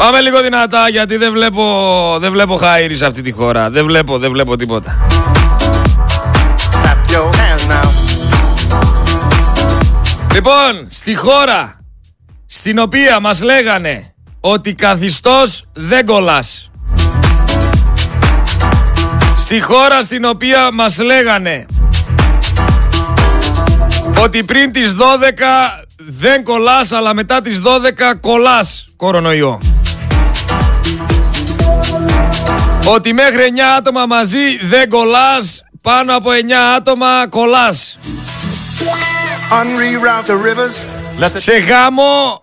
Πάμε λίγο δυνατά γιατί δεν βλέπω, δεν βλέπω χάιρι σε αυτή τη χώρα. Δεν βλέπω, δεν βλέπω τίποτα. Clap your hands now. Λοιπόν, στη χώρα στην οποία μας λέγανε ότι καθιστός δεν κολλάς. Στη χώρα στην οποία μας λέγανε ότι πριν τις 12 δεν κολλάς αλλά μετά τις 12 κολλάς κορονοϊό. Ότι μέχρι 9 άτομα μαζί δεν κολλάς, πάνω από 9 άτομα κολλάς. Unreroute the rivers. Let the Σε γάμο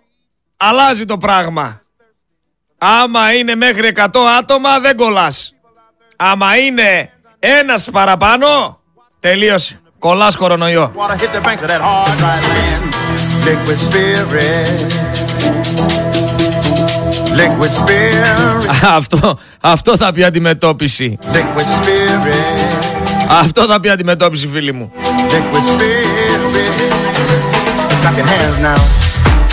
αλλάζει το πράγμα. Άμα είναι μέχρι 100 άτομα δεν κολλάς. Άμα είναι ένας παραπάνω, τελείωσε. Κολλάς κορονοϊό. water hit the banks of that hard, dry land. Liquid spirit. Liquid spirit. αυτό, αυτό θα πει αντιμετώπιση. Liquid spirit. Αυτό θα πει αντιμετώπιση φίλοι μου. Liquid spirit. Clap your hands now.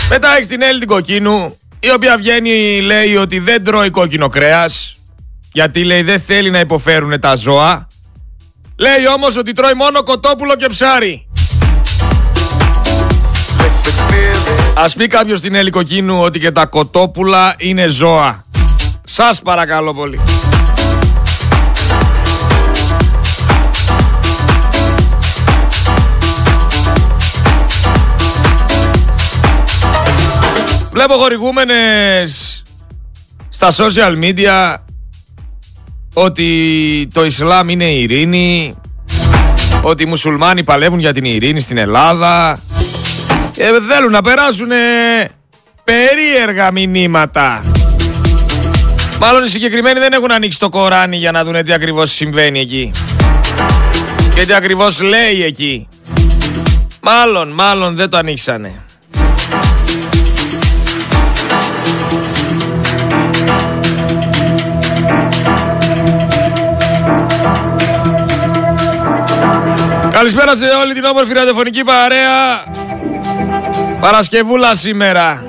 Μετά έχεις την Έλλη την Κοκκίνου, η οποία βγαίνει λέει ότι δεν τρώει κόκκινο κρέας, γιατί λέει δεν θέλει να υποφέρουν τα ζώα. Λέει όμως ότι τρώει μόνο κοτόπουλο και ψάρι. Spirit. Ας πει κάποιος στην Έλλη Κοκκίνου ότι και τα κοτόπουλα είναι ζώα. Σας παρακαλώ πολύ. Βλέπω χορηγούμενες στα social media ότι το Ισλάμ είναι η ειρήνη, ότι οι μουσουλμάνοι παλεύουν για την ειρήνη στην Ελλάδα και θέλουν να περάσουν ε, περίεργα μηνύματα. Μάλλον οι συγκεκριμένοι δεν έχουν ανοίξει το Κοράνι για να δουν τι ακριβώς συμβαίνει εκεί. Και τι ακριβώς λέει εκεί. Μάλλον, μάλλον δεν το ανοίξανε. Καλησπέρα σε όλη την όμορφη ραδιοφωνική παρέα. Παρασκευούλα σήμερα.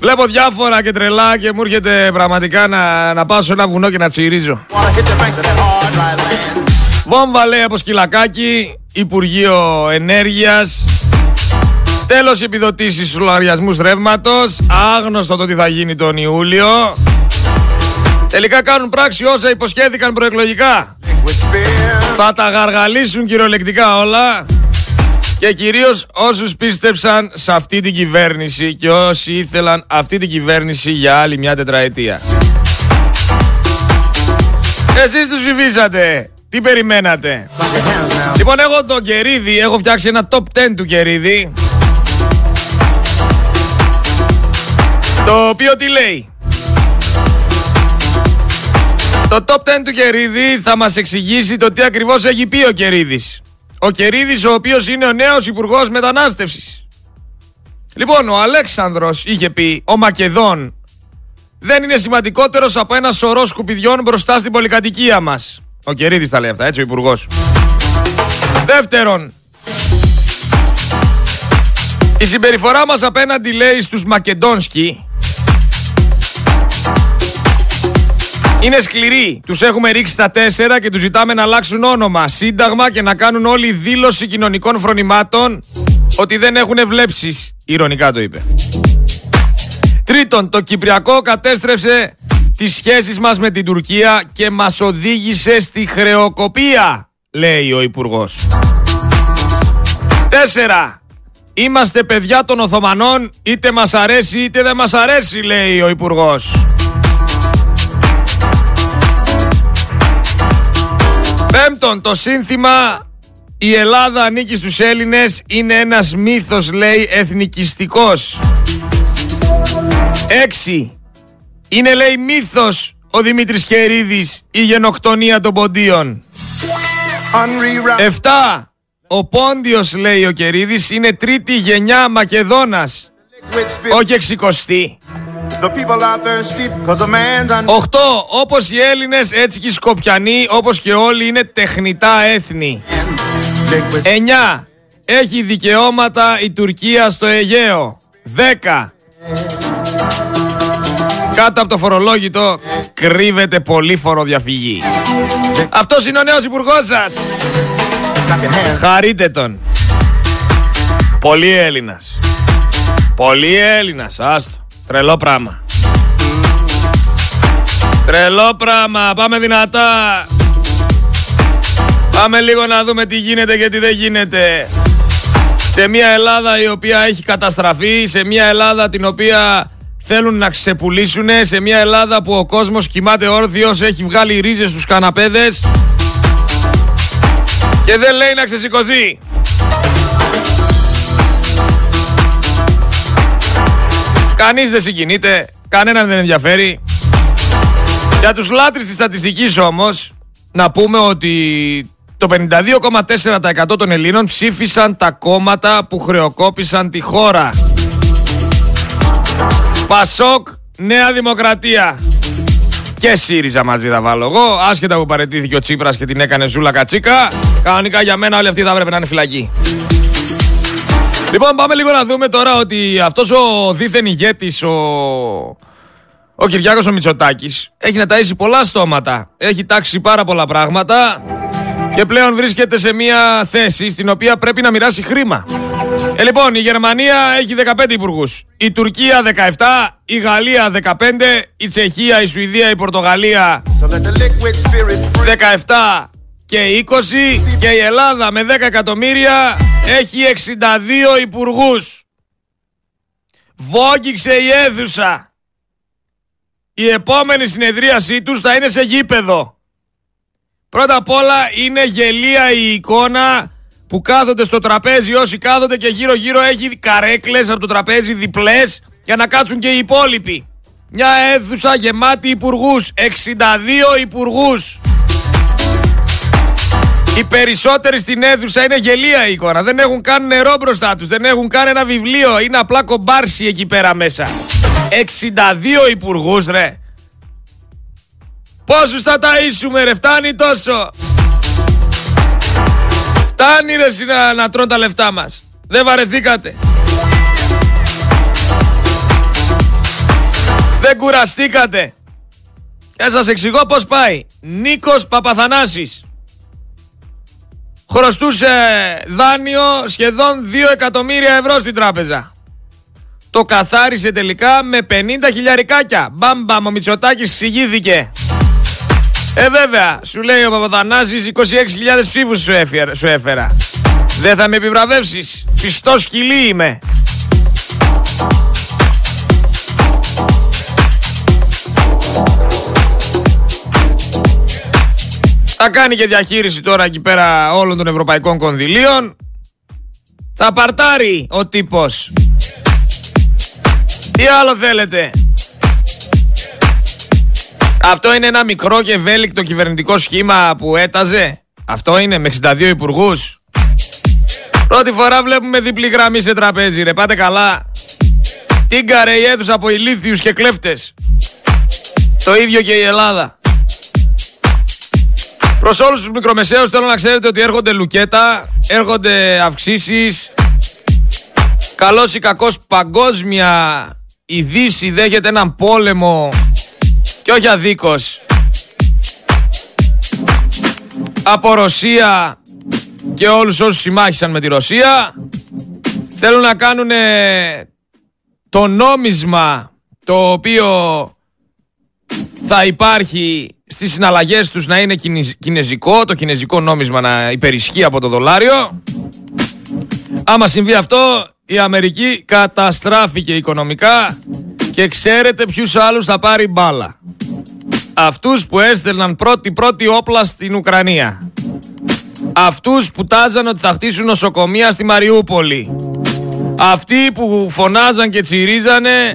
Βλέπω διάφορα και τρελά και μου έρχεται πραγματικά να, να πάω σε ένα βουνό και να τσιρίζω. Βόμβα λέει από σκυλακάκι, Υπουργείο ενέργειας. Τέλος οι επιδοτήσεις στους λογαριασμούς ρεύματος. Άγνωστο το τι θα γίνει τον Ιούλιο. Τελικά κάνουν πράξη όσα υποσχέθηκαν προεκλογικά. Liquid spirit. Θα τα γαργαλίσουν κυριολεκτικά όλα. Και κυρίως όσους πίστεψαν σε αυτή την κυβέρνηση και όσοι ήθελαν αυτή την κυβέρνηση για άλλη μια τετραετία. Εσείς τους ψηφίσατε. Τι περιμένατε; Clap your hands now; Λοιπόν, έχω τον Κερίδη, έχω φτιάξει ένα top 10 του Κερίδη. Το οποίο τι λέει; Το top 10 του Κερίδη θα μας εξηγήσει το τι ακριβώς έχει πει ο Κερίδης. Ο Κερίδης ο οποίος είναι ο νέος Υπουργός Μετανάστευσης. Λοιπόν, ο Αλέξανδρος είχε πει, ο Μακεδόν δεν είναι σημαντικότερος από ένα σωρό σκουπιδιών μπροστά στην πολυκατοικία μας. Ο Κερίδης τα λέει αυτά, έτσι ο Υπουργός. Δεύτερον, η συμπεριφορά μας απέναντι λέει στους Μακεντόνσκι είναι σκληρή. Τους έχουμε ρίξει τα τέσσερα και τους ζητάμε να αλλάξουν όνομα, σύνταγμα και να κάνουν όλη δήλωση κοινωνικών φρονημάτων ότι δεν έχουν βλέψεις. Ηρωνικά το είπε. Τρίτον, το Κυπριακό κατέστρεψε τις σχέσεις μας με την Τουρκία και μας οδήγησε στη χρεοκοπία, λέει ο Υπουργός. Τέσσερα. Είμαστε παιδιά των Οθωμανών, είτε μας αρέσει είτε δεν μας αρέσει, λέει ο Υπουργός. Πέμπτον, το σύνθημα «Η Ελλάδα ανήκει στους Έλληνες» είναι ένας μύθος, λέει, εθνικιστικός. Έξι. Είναι, λέει, μύθος ο Δημήτρης Κερίδης η γενοκτονία των ποντίων. Unreroute. Εφτά. Ο Πόντιος, λέει ο Κερίδης, είναι τρίτη γενιά Μακεδόνας, Liquid spirit. όχι εξικοστή. The people are thirsty because a man's un- 8. Όπως οι Έλληνες, έτσι και οι Σκοπιανοί, όπως και όλοι, είναι τεχνητά έθνη. liquid 9. Έχει δικαιώματα η Τουρκία στο Αιγαίο. 10. Κάτω από το φορολόγητο κρύβεται πολύ φοροδιαφυγή. Αυτός είναι ο νέος υπουργός σας. clap your hands. Χαρείτε τον. Πολύ Έλληνας. Πολύ Έλληνας. Άστο. Τρελό πράγμα. Τρελό πράγμα. Πάμε δυνατά. Πάμε λίγο να δούμε τι γίνεται και τι δεν γίνεται. Σε μια Ελλάδα η οποία έχει καταστραφεί, σε μια Ελλάδα την οποία θέλουν να ξεπουλήσουν, σε μια Ελλάδα που ο κόσμος κοιμάται όρθιος, έχει βγάλει ρίζες στους καναπέδες και δεν λέει να ξεσηκωθεί. Κανείς δεν συγκινείται, κανέναν δεν ενδιαφέρει. Για τους λάτρεις της στατιστικής όμως, να πούμε ότι το 52,4% των Ελλήνων ψήφισαν τα κόμματα που χρεοκόπησαν τη χώρα. Πασόκ, Νέα Δημοκρατία. Και ΣΥΡΙΖΑ μαζί θα βάλω εγώ. Άσχετα που παρετήθηκε ο Τσίπρας και την έκανε ζούλα κατσίκα. Κανονικά για μένα όλοι αυτοί θα έπρεπε να είναι φυλακοί. Λοιπόν, πάμε λίγο να δούμε τώρα ότι αυτός ο δίθεν ηγέτης, ο, ο Κυριάκος ο Μητσοτάκης, έχει να ταΐσει πολλά στόματα. Έχει τάξει πάρα πολλά πράγματα και πλέον βρίσκεται σε μια θέση στην οποία πρέπει να μοιράσει χρήμα. Ε, λοιπόν, η Γερμανία έχει 15 υπουργούς. Η Τουρκία 17, η Γαλλία 15, η Τσεχία, η Σουηδία, η Πορτογαλία So let the liquid spirit free. 17 και 20 και η Ελλάδα με 10 εκατομμύρια έχει 62 υπουργούς. Βόγγιξε η αίθουσα. Η επόμενη συνεδρίασή τους θα είναι σε γήπεδο. Πρώτα απ' όλα είναι γελία η εικόνα που κάθονται στο τραπέζι όσοι κάθονται και γύρω γύρω έχει καρέκλες από το τραπέζι διπλές για να κάτσουν και οι υπόλοιποι. Μια αίθουσα γεμάτη υπουργούς, 62 υπουργούς. Οι περισσότεροι στην αίθουσα είναι γελία η εικόνα. Δεν έχουν καν νερό μπροστά τους. Δεν έχουν καν ένα βιβλίο. Είναι απλά κομπάρσι εκεί πέρα μέσα. 62 υπουργούς ρε. Πόσους θα ταΐσουμε ρε. Φτάνει τόσο. Φτάνει ρε εσύ να, να τρώνε τα λεφτά μας. Δεν βαρεθήκατε. Δεν κουραστήκατε. Και σας εξηγώ πώς πάει. Νίκος Παπαθανάσης χρωστούσε δάνειο σχεδόν 2 εκατομμύρια ευρώ στην τράπεζα. Το καθάρισε τελικά με 50 χιλιαρικάκια. Μπαμπαμ, ο Μητσοτάκης εξηγήθηκε. Ε βέβαια, σου λέει ο Παπαθανάσης 26.000 ψήφους σου, έφερα, σου έφερα. Δεν θα με επιβραβεύσεις. Πιστός σκυλί είμαι. Θα κάνει και διαχείριση τώρα εκεί πέρα όλων των ευρωπαϊκών κονδυλίων. Θα παρτάρει ο τύπος. Τι άλλο θέλετε; Αυτό είναι ένα μικρό και ευέλικτο κυβερνητικό σχήμα που έταζε. Αυτό είναι με 62 υπουργούς. Πρώτη φορά βλέπουμε διπλή γραμμή σε τραπέζι ρε. Πάτε καλά. Τίγκαρε η αίθουσα από ηλίθιους και κλέφτες. Το ίδιο και η Ελλάδα. Προς όλους τους μικρομεσαίους θέλω να ξέρετε ότι έρχονται λουκέτα, έρχονται αυξήσεις. Καλός ή κακός παγκόσμια η Δύση δέχεται έναν πόλεμο και όχι αδίκως. Από Ρωσία και όλους όσους συμμάχησαν με τη Ρωσία θέλουν να κάνουν το νόμισμα το οποίο θα υπάρχει στις συναλλαγές τους να είναι κινη- κινέζικο, το κινέζικο νόμισμα να υπερισχύει από το δολάριο. Άμα συμβεί αυτό, η Αμερική καταστράφηκε οικονομικά και ξέρετε ποιους άλλους θα πάρει μπάλα. Αυτούς που έστελναν πρώτη-πρώτη όπλα στην Ουκρανία. Αυτούς που τάζαν ότι θα χτίσουν νοσοκομεία στη Μαριούπολη. Αυτοί που φωνάζαν και τσιρίζανε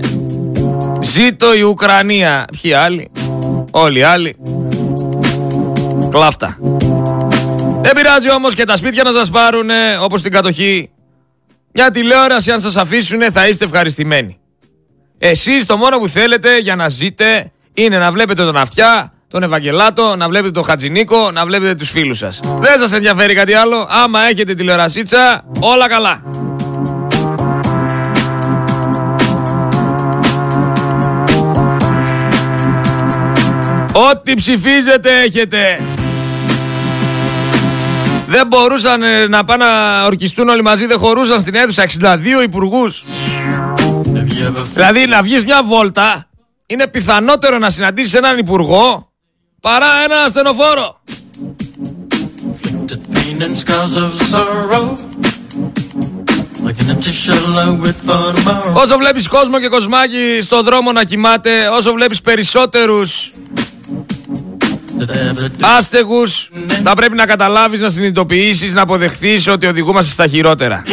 Ζήτω η Ουκρανία. Ποιοι άλλοι; Όλοι οι άλλοι. Κλάφτα. Δεν πειράζει όμως και τα σπίτια να σας πάρουνε όπως στην κατοχή. Μια τηλεόραση αν σας αφήσουνε θα είστε ευχαριστημένοι. Εσείς το μόνο που θέλετε για να ζείτε είναι να βλέπετε τον Αυτιά, τον Ευαγγελάτο, να βλέπετε τον Χατζηνίκο, να βλέπετε τους φίλους σας. Δεν σας ενδιαφέρει κάτι άλλο. Άμα έχετε τηλεορασίτσα, όλα καλά. Ό,τι ψηφίζετε έχετε. Δεν μπορούσαν ε, να πάνε να ορκιστούν όλοι μαζί, δεν χωρούσαν στην αίθουσα 62 υπουργούς. Δηλαδή να βγεις μια βόλτα είναι πιθανότερο να συναντήσεις έναν υπουργό παρά έναν ασθενοφόρο. Όσο βλέπεις κόσμο και κοσμάκι στο δρόμο να κοιμάται, όσο βλέπεις περισσότερους άστεγους, θα πρέπει να καταλάβεις, να συνειδητοποιήσεις, να αποδεχθείς ότι οδηγούμαστε στα χειρότερα.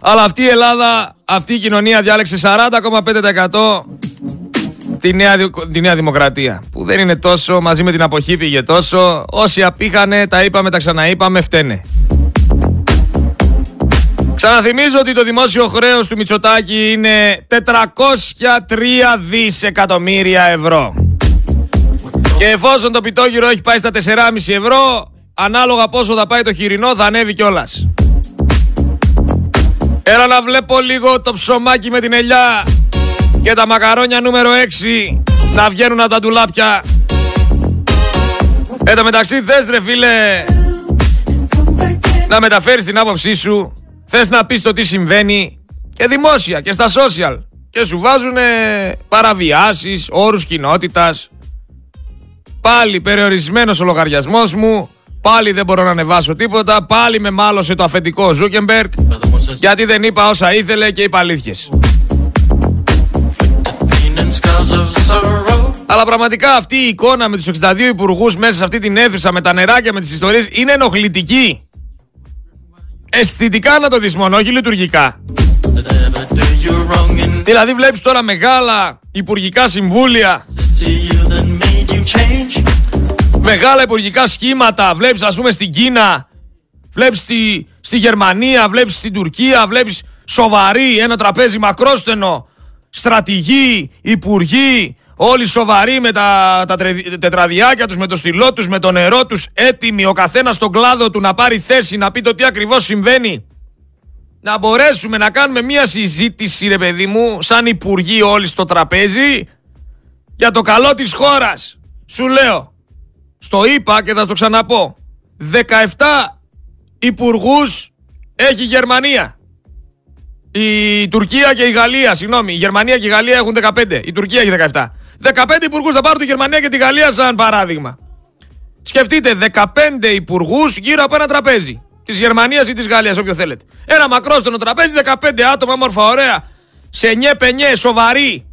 Αλλά αυτή η Ελλάδα, αυτή η κοινωνία διάλεξε 40,5% τη νέα, τη νέα Δημοκρατία. Που δεν είναι τόσο, μαζί με την αποχή πήγε τόσο. Όσοι απήχανε, τα είπαμε, τα ξαναείπαμε, φταίνε. Ξαναθυμίζω ότι το δημόσιο χρέος του Μητσοτάκη είναι 403 δισεκατομμύρια ευρώ. Και εφόσον το πιτόγυρο έχει πάει στα 4,5 ευρώ, ανάλογα πόσο θα πάει το χοιρινό θα ανέβει κιόλας. Έλα να βλέπω λίγο το ψωμάκι με την ελιά και τα μακαρόνια νούμερο 6 να βγαίνουν από τα ντουλάπια. Εν τω μεταξύ θες ρε φίλε να μεταφέρεις την άποψή σου Θες να πεις το τι συμβαίνει και δημόσια και στα social και σου βάζουν παραβιάσεις, όρους κοινότητας Πάλι περιορισμένος ο λογαριασμός μου. Πάλι δεν μπορώ να ανεβάσω τίποτα. Πάλι με μάλωσε το αφεντικό Ζούκερμπεργκ Γιατί δεν είπα όσα ήθελε και είπα αλήθειες. Αλλά πραγματικά αυτή η εικόνα με τους 62 υπουργούς μέσα σε αυτή την αίθουσα με τα νεράκια, με τις ιστορίες είναι ενοχλητική. Αισθητικά να το δεις μόνο, όχι λειτουργικά. Δηλαδή βλέπεις τώρα μεγάλα υπουργικά συμβούλια Μεγάλα υπουργικά σχήματα. Βλέπεις ας πούμε στην Κίνα Βλέπεις στη, στη Γερμανία, βλέπεις στην Τουρκία Βλέπεις σοβαρή ένα τραπέζι μακρόστενο Στρατηγοί, υπουργοί Όλοι σοβαροί με τα, τα τετραδιάκια τους, με το στυλό τους, με το νερό τους Έτοιμοι ο καθένας στον κλάδο του να πάρει θέση Να πει το τι ακριβώς συμβαίνει. Να μπορέσουμε να κάνουμε μια συζήτηση, ρε παιδί μου, σαν υπουργοί όλοι στο τραπέζι, για το καλό της χώρας. Σου λέω, στο είπα και θα στο ξαναπώ, 17 υπουργούς έχει η Γερμανία. Η Τουρκία και η Γαλλία, συγγνώμη, η Γερμανία και η Γαλλία έχουν 15, η Τουρκία έχει 17. 15 υπουργούς θα πάρουν τη Γερμανία και τη Γαλλία σαν παράδειγμα. Σκεφτείτε 15 υπουργούς γύρω από ένα τραπέζι. Της Γερμανίας ή της Γαλλίας, όποιο θέλετε. Ένα μακρόστενο τραπέζι, 15 άτομα, μόρφα ωραία. Σε νιέ πενιέ, σοβαροί.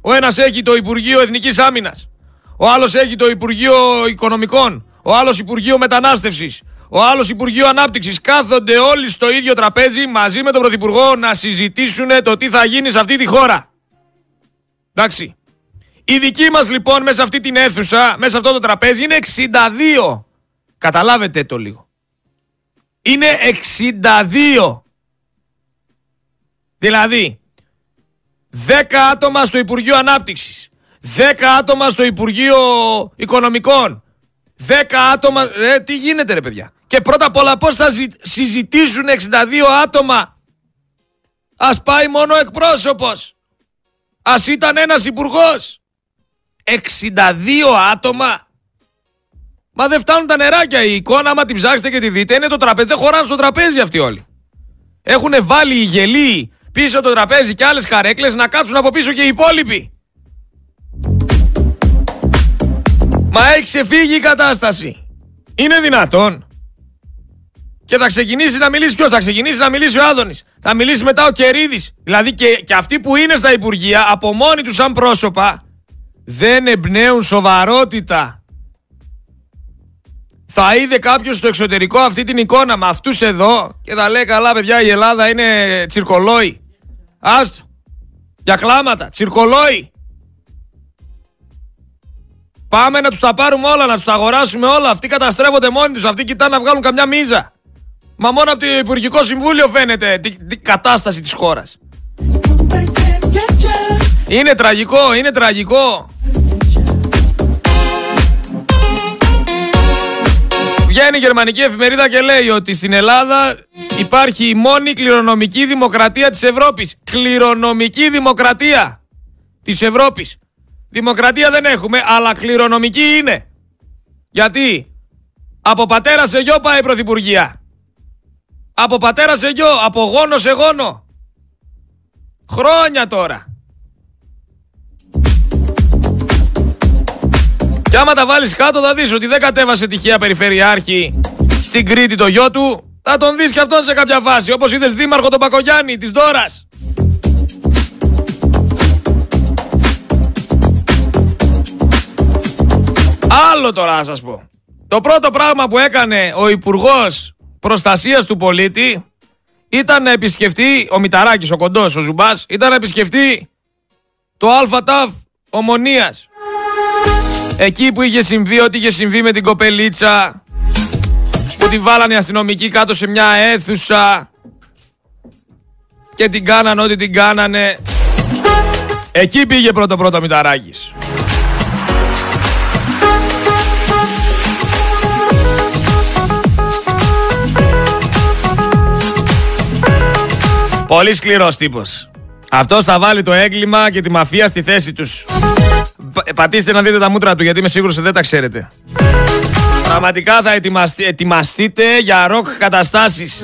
Ο ένας έχει το Υπουργείο Εθνικής Άμυνας. Ο άλλος έχει το Υπουργείο Οικονομικών. Ο άλλος Υπουργείο Μετανάστευσης. Ο άλλος Υπουργείο Ανάπτυξης. Κάθονται όλοι στο ίδιο τραπέζι μαζί με τον Πρωθυπουργό να συζητήσουν το τι θα γίνει σε αυτή τη χώρα. Εντάξει. Η δική μας λοιπόν μέσα σε αυτή την αίθουσα, μέσα σε αυτό το τραπέζι είναι 62. Καταλάβετε το λίγο. Είναι 62. Δηλαδή, 10 άτομα στο Υπουργείο Ανάπτυξης, 10 άτομα στο Υπουργείο Οικονομικών, 10 άτομα... Ε, τι γίνεται ρε παιδιά; Και πρώτα απ' όλα πώς θα συζητήσουν 62 άτομα; Ας πάει μόνο εκπρόσωπος. Ας ήταν ένας υπουργός. 62 άτομα. Μα δεν φτάνουν τα νεράκια. Η εικόνα, άμα την ψάξετε και τη δείτε, είναι το τραπέζι. Δεν χωράνε στο τραπέζι αυτοί όλοι. Έχουν βάλει οι γελοί πίσω το τραπέζι και άλλες καρέκλε να κάτσουν από πίσω και οι υπόλοιποι. Μα έχει ξεφύγει η κατάσταση. Είναι δυνατόν. Και θα ξεκινήσει να μιλήσει ποιος, θα ξεκινήσει να μιλήσει ο Άδωνης. Θα μιλήσει μετά ο Κερίδης. Δηλαδή και, και αυτοί που είναι στα Υπουργεία από μόνοι τους σαν πρόσωπα δεν εμπνέουν σοβαρότητα. Θα είδε κάποιος στο εξωτερικό αυτή την εικόνα με αυτούς εδώ και θα λέει καλά παιδιά η Ελλάδα είναι τσιρκολόι. Άστο. Για κλάματα. Τσιρκολόι. Πάμε να τους τα πάρουμε όλα, να τους τα αγοράσουμε όλα. Αυτοί καταστρέφονται μόνοι τους. Αυτοί κοιτάνε να βγάλουν καμιά μίζα. Μα μόνο από το Υπουργικό Συμβούλιο φαίνεται την κατάσταση της χώρας. Είναι τραγικό, είναι τραγικό. Βγαίνει η γερμανική εφημερίδα και λέει ότι στην Ελλάδα υπάρχει η μόνη κληρονομική δημοκρατία της Ευρώπης. Κληρονομική δημοκρατία της Ευρώπης. Δημοκρατία δεν έχουμε, αλλά κληρονομική είναι. Γιατί; Από πατέρα σε γιο πάει η Πρωθυπουργία. Από πατέρα σε γιο, από γόνο σε γόνο. Χρόνια τώρα. Και άμα τα βάλεις κάτω θα δεις ότι δεν κατέβασε τυχαία περιφερειάρχη στην Κρήτη το γιο του. Θα τον δεις και αυτόν σε κάποια φάση. Όπως είδες δήμαρχο τον Πακογιάννη της Δόρας. Άλλο τώρα να σας πω. Το πρώτο πράγμα που έκανε ο Υπουργός Προστασίας του Πολίτη ήταν να επισκεφτεί, ο Μηταράκης, ο Κοντός, ο Ζουμπάς, ήταν να επισκεφτεί το Άλφα Ταυ Ομονίας. Εκεί που είχε συμβεί ό,τι είχε συμβεί με την κοπελίτσα που τη βάλανε οι αστυνομικοί κάτω σε μια αίθουσα και την κάνανε ό,τι την κάνανε. Εκεί πήγε πρώτο πρώτο Μηταράκης. Πολύ σκληρός τύπος. Αυτός θα βάλει το έγκλημα και τη μαφία στη θέση τους. Πατήστε να δείτε τα μούτρα του γιατί είμαι σίγουρος ότι δεν τα ξέρετε. Πραγματικά θα ετοιμαστείτε για ροκ καταστάσεις.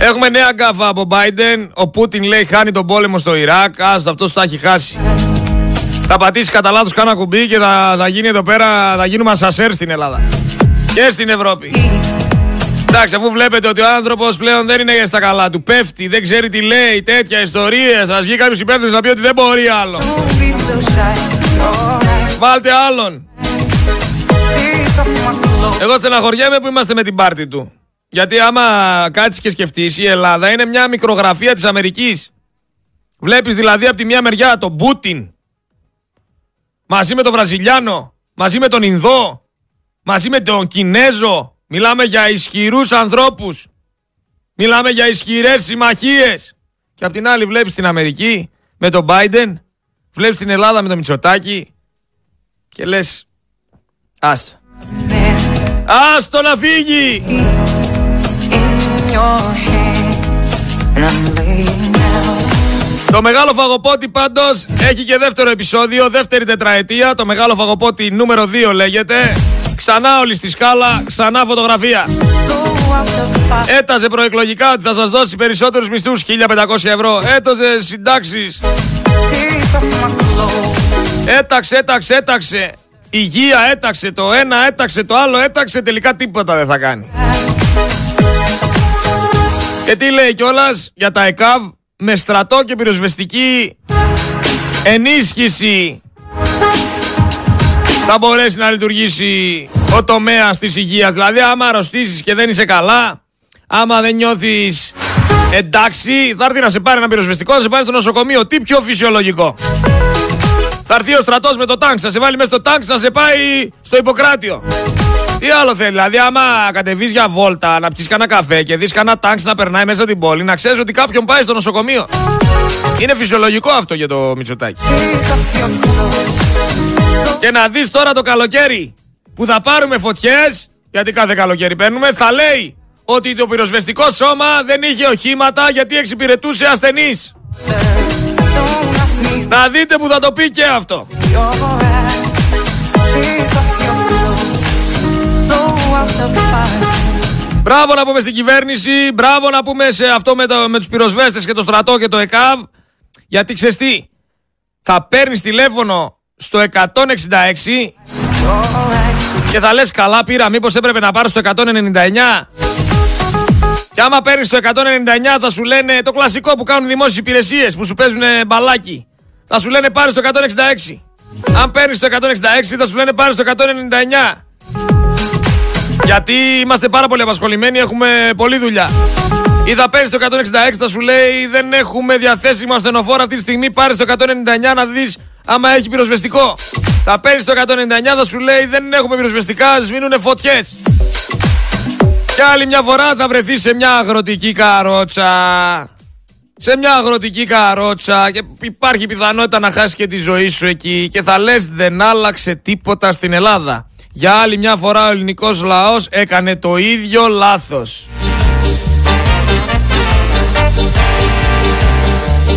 Έχουμε νέα γκάφα από Biden. Ο Πούτιν λέει χάνει τον πόλεμο στο Ιράκ. Άστο αυτός το έχει χάσει. Θα πατήσει κατά λάθος κάνα κουμπί και θα, θα γίνει εδώ πέρα, θα γίνουμε ασασέρ στην Ελλάδα. Και στην Ευρώπη. Εντάξει, αφού βλέπετε ότι ο άνθρωπος πλέον δεν είναι στα καλά του, πέφτει, δεν ξέρει τι λέει, τέτοια ιστορίες. Α βγει κάποιος υπεύθυνος να πει ότι δεν μπορεί άλλο. Βάλτε άλλον. Εγώ στεναχωριέμαι που είμαστε με την πάρτη του. Γιατί άμα κάτσεις και σκεφτείς, η Ελλάδα είναι μια μικρογραφία της Αμερικής. Βλέπεις δηλαδή από τη μια μεριά τον Πούτιν μαζί με τον Βραζιλιάνο, μαζί με τον Ινδό, μαζί με τον Κινέζο, Μιλάμε για ισχυρούς ανθρώπους. Μιλάμε για ισχυρές συμμαχίες. Και απ' την άλλη βλέπεις την Αμερική με τον Biden, βλέπεις την Ελλάδα με τον Μητσοτάκη και λες άστο. Άστο να φύγει! Το μεγάλο φαγοπότη πάντως έχει και δεύτερο επεισόδιο, δεύτερη τετραετία. Το μεγάλο φαγοπότη νούμερο 2 λέγεται. Ξανά όλη στη σκάλα, ξανά φωτογραφία. Έταζε προεκλογικά ότι θα σας δώσει περισσότερους μισθούς 1500 ευρώ. Έταζε συντάξεις. Έταξε, έταξε, έταξε. Υγεία έταξε το ένα, έταξε το άλλο, έταξε τελικά τίποτα δεν θα κάνει. Και τι λέει κιόλας για τα ΕΚΑΒ με στρατό και πυροσβεστική ενίσχυση θα μπορέσει να λειτουργήσει ο τομέας της υγείας. Δηλαδή, άμα αρρωστήσεις και δεν είσαι καλά, άμα δεν νιώθεις εντάξει, θα έρθει να σε πάρει ένα πυροσβεστικό, να σε πάρει στο νοσοκομείο. Τι πιο φυσιολογικό. Θα έρθει ο στρατός με το τάγκ, να σε βάλει μέσα στο τάγκ, να σε πάει στο υποκράτιο. Τι άλλο θέλει, δηλαδή, άμα κατεβείς για βόλτα, να πιεις κανένα καφέ και δεις κανένα τάγκ να περνάει μέσα την πόλη, να ξέρεις ότι κάποιον πάει στο νοσοκομείο. Είναι φυσιολογικό αυτό για το Μητσοτάκι. Και να δεις τώρα το καλοκαίρι που θα πάρουμε φωτιές, γιατί κάθε καλοκαίρι παίρνουμε, θα λέει ότι το πυροσβεστικό σώμα δεν είχε οχήματα γιατί εξυπηρετούσε ασθενείς. Να δείτε που θα το πει και αυτό. Μπράβο να πούμε στην κυβέρνηση, μπράβο να πούμε σε αυτό με, το, με τους πυροσβέστες και το στρατό και το ΕΚΑΒ, γιατί ξέρεις τι, θα παίρνεις τηλέφωνο στο 166 και θα λες καλά πήρα μήπως έπρεπε να πάρω στο 199 και άμα παίρνεις στο 199 θα σου λένε το κλασικό που κάνουν δημόσιες υπηρεσίες που σου παίζουν μπαλάκι θα σου λένε πάρε στο 166 αν παίρνεις στο 166 θα σου λένε πάρε στο 199 γιατί είμαστε πάρα πολύ απασχολημένοι, έχουμε πολλή δουλειά. Ή θα παίρνεις το 166, θα σου λέει δεν έχουμε διαθέσιμο ασθενοφόρο αυτή τη στιγμή. Πάρει το 199 να δεις άμα έχει πυροσβεστικό. Θα παίρνεις το 199, θα σου λέει δεν έχουμε πυροσβεστικά, σβήνουν φωτιές. Και άλλη μια φορά θα βρεθεί σε μια αγροτική καρότσα. σε μια αγροτική καρότσα και υπάρχει πιθανότητα να χάσει και τη ζωή σου εκεί και θα λες δεν άλλαξε τίποτα στην Ελλάδα. Για άλλη μια φορά ο ελληνικός λαός έκανε το ίδιο λάθος.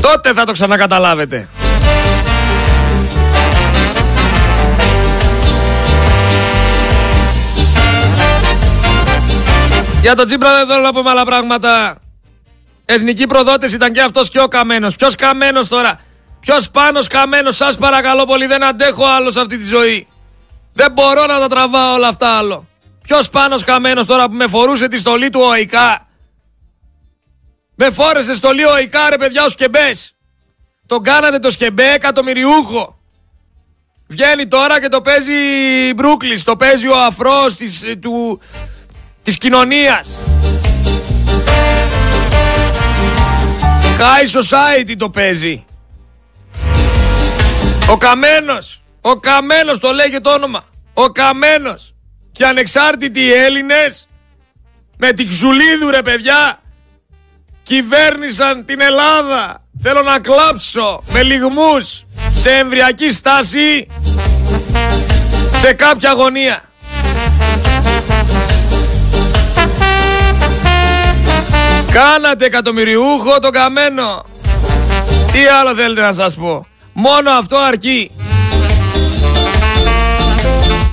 Τότε θα το ξανακαταλάβετε. Για τον Τσίπρα δεν θέλω να πούμε άλλα πράγματα. Εθνική προδότηση ήταν και αυτός και ο Καμένος. Ποιος Καμένος τώρα; Ποιος Πάνος Καμένος; Σας παρακαλώ πολύ δεν αντέχω άλλο σε αυτή τη ζωή. Δεν μπορώ να τα τραβάω όλα αυτά άλλο. Ποιος Πάνος Καμένος τώρα που με φορούσε τη στολή του ΟΙΚΑ. Με φόρεσε στολή ΟΙΚΑ ρε παιδιά ο Σκεμπές. Τον κάνατε το Σκεμπέ εκατομμυριούχο. Βγαίνει τώρα και το παίζει Μπρούκλης. Το παίζει ο αφρός της, του, της κοινωνίας. High Society το παίζει. Ο Καμένος. Ο Καμένος το λέγει το όνομα. Ο Καμένος. Και ανεξάρτητοι Έλληνες με την Ξουλίδου ρε παιδιά κυβέρνησαν την Ελλάδα. Θέλω να κλάψω με λιγμούς σε εμβριακή στάση σε κάποια αγωνία. Κάνατε εκατομμυριούχο το καμένο. Τι άλλο θέλετε να σας πω. Μόνο αυτό αρκεί.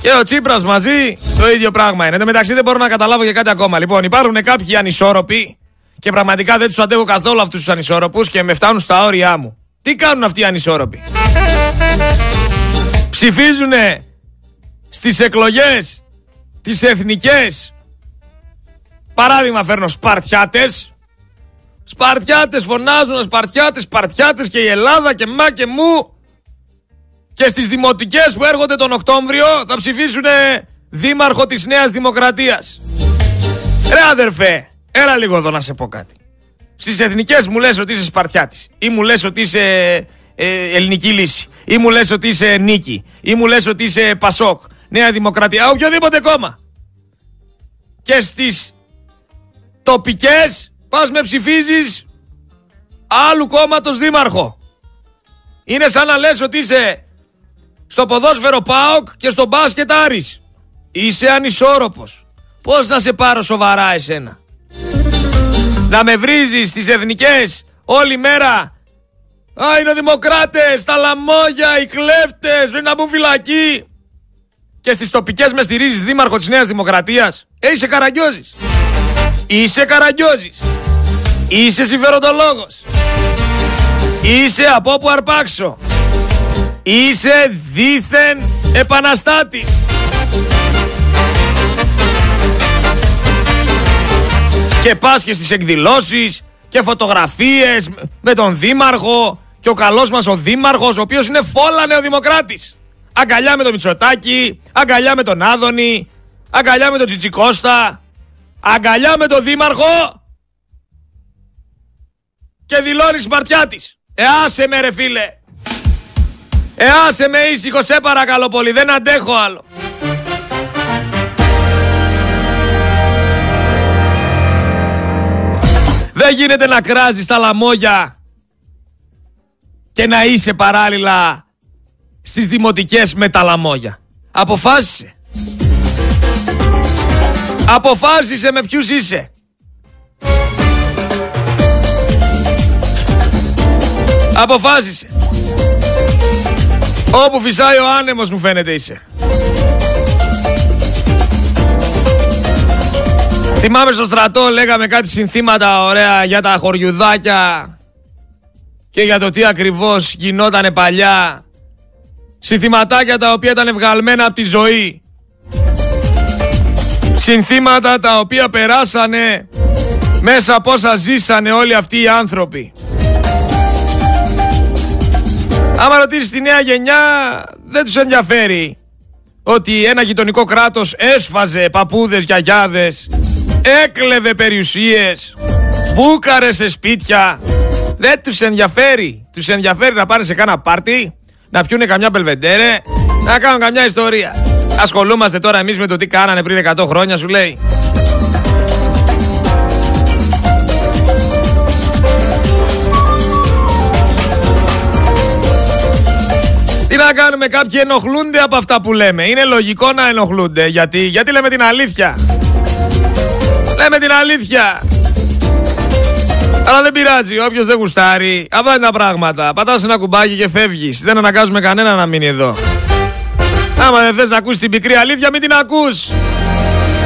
Και ο Τσίπρας μαζί το ίδιο πράγμα είναι. Εν μεταξύ δεν μπορώ να καταλάβω και κάτι ακόμα. Λοιπόν, υπάρχουν κάποιοι ανισόρροποι και πραγματικά δεν τους αντέχω καθόλου αυτούς τους ανισόρροπους και με φτάνουν στα όρια μου. Τι κάνουν αυτοί οι ανισόρροποι; Ψηφίζουνε στις εκλογές τις εθνικές Παράδειγμα φέρνω Σπαρτιάτες Σπαρτιάτες φωνάζουν Σπαρτιάτες, Σπαρτιάτες και η Ελλάδα και μα και μου και στις δημοτικές που έρχονται τον Οκτώβριο θα ψηφίσουν δήμαρχο της Νέας Δημοκρατίας. Ρε αδερφέ, έλα λίγο εδώ να σε πω κάτι. Στις εθνικές μου λες ότι είσαι Σπαρτιάτης ή μου λες ότι είσαι ε, ελληνική λύση ή μου λες ότι είσαι νίκη ή μου λες ότι είσαι Πασόκ, Νέα Δημοκρατία, οποιοδήποτε κόμμα. Και στις τοπικές πας με ψηφίζεις άλλου κόμματος δήμαρχο. Είναι σαν να λες ότι είσαι στο ποδόσφαιρο ΠΑΟΚ και στο μπάσκετ Άρης. Είσαι ανισόρροπος. Πώς να σε πάρω σοβαρά εσένα; Να με βρίζεις στις εθνικές όλη μέρα. Α, είναι δημοκράτες, τα λαμόγια, οι κλέφτες, πρέπει να μπουν φυλακή. Και στις τοπικές με στηρίζεις δήμαρχο της Νέας Δημοκρατίας. Ε, είσαι καραγκιόζης. Είσαι καραγκιόζης. Είσαι συμφεροντολόγος. Είσαι από όπου αρπάξω. Είσαι δίθεν επαναστάτης. Και πας και στις εκδηλώσεις και φωτογραφίες με τον Δήμαρχο και ο καλός μας ο Δήμαρχος ο οποίος είναι φόλα νεοδημοκράτης. Αγκαλιά με τον Μητσοτάκη, αγκαλιά με τον Άδωνη, αγκαλιά με τον Τσιτσικώστα, αγκαλιά με τον Δήμαρχο και δηλώνεις σπαρτιά της. Ε, άσε με ρε φίλε. Ε, άσε με ήσυχο, σε παρακαλώ πολύ. Δεν αντέχω άλλο. Δεν γίνεται να κράζεις τα λαμόγια και να είσαι παράλληλα στις δημοτικές με τα λαμόγια. Αποφάσισε. Αποφάσισε με ποιους είσαι. Αποφάσισε. Όπου φυσάει ο άνεμος μου φαίνεται είσαι. Θυμάμαι στο στρατό λέγαμε κάτι συνθήματα ωραία για τα χωριουδάκια και για το τι ακριβώς γινότανε παλιά. Συνθηματάκια τα οποία ήταν βγαλμένα από τη ζωή. Συνθήματα τα οποία περάσανε μέσα από όσα ζήσανε όλοι αυτοί οι άνθρωποι. Άμα ρωτήσεις τη νέα γενιά, δεν τους ενδιαφέρει ότι ένα γειτονικό κράτος έσφαζε παππούδες, γιαγιάδες, έκλεβε περιουσίες, μπούκαρε σε σπίτια. Δεν τους ενδιαφέρει. Τους ενδιαφέρει να πάνε σε κάνα πάρτι, να πιούνε καμιά μπελβεντέρε, να κάνουν καμιά ιστορία. Ασχολούμαστε τώρα εμείς με το τι κάνανε πριν 100 χρόνια, σου λέει. Τι να κάνουμε, κάποιοι ενοχλούνται από αυτά που λέμε. Είναι λογικό να ενοχλούνται. Γιατί, γιατί λέμε την αλήθεια. Λέμε την αλήθεια. Αλλά δεν πειράζει, όποιος δεν γουστάρει, απάντα τα πράγματα. Πατάς ένα κουμπάκι και φεύγεις. Δεν αναγκάζουμε κανένα να μείνει εδώ. Άμα δεν θες να ακούσεις την πικρή αλήθεια, μην την ακούς.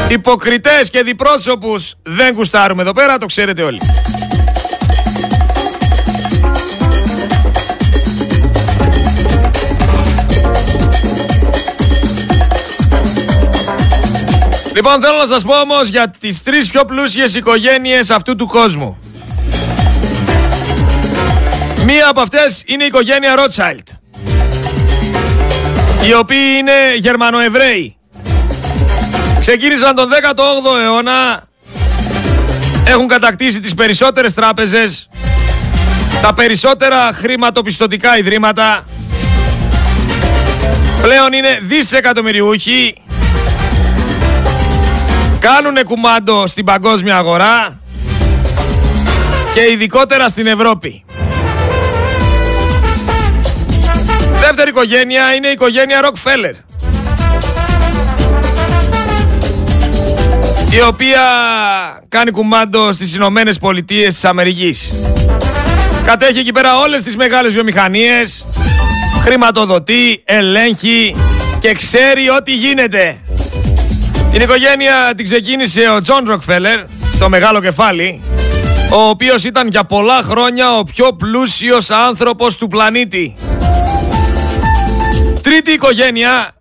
Υποκριτές και διπρόσωπους δεν γουστάρουμε εδώ πέρα, το ξέρετε όλοι. Λοιπόν, θέλω να σας πω όμως για τις τρεις πιο πλούσιες οικογένειες αυτού του κόσμου. Μία από αυτές είναι η οικογένεια Ρότσαλτ, οι οποίοι είναι Γερμανοεβραίοι. Ξεκίνησαν τον 18ο αιώνα, έχουν κατακτήσει τις περισσότερες τράπεζες, τα περισσότερα χρηματοπιστωτικά ιδρύματα, πλέον είναι δισεκατομμυριούχοι, κάνουν κουμάντο στην παγκόσμια αγορά και ειδικότερα στην Ευρώπη. Δεύτερη οικογένεια είναι η οικογένεια Rockefeller. Η οποία κάνει κουμάντο στις Ηνωμένες Πολιτείες της Αμερικής. Κατέχει εκεί πέρα όλες τις μεγάλες βιομηχανίες, χρηματοδοτεί, ελέγχει και ξέρει ό,τι γίνεται. Την οικογένεια την ξεκίνησε ο Τζον Ροκφέλερ, το μεγάλο κεφάλι, ο οποίος ήταν για πολλά χρόνια ο πιο πλούσιος άνθρωπος του πλανήτη. Τρίτη οικογένεια.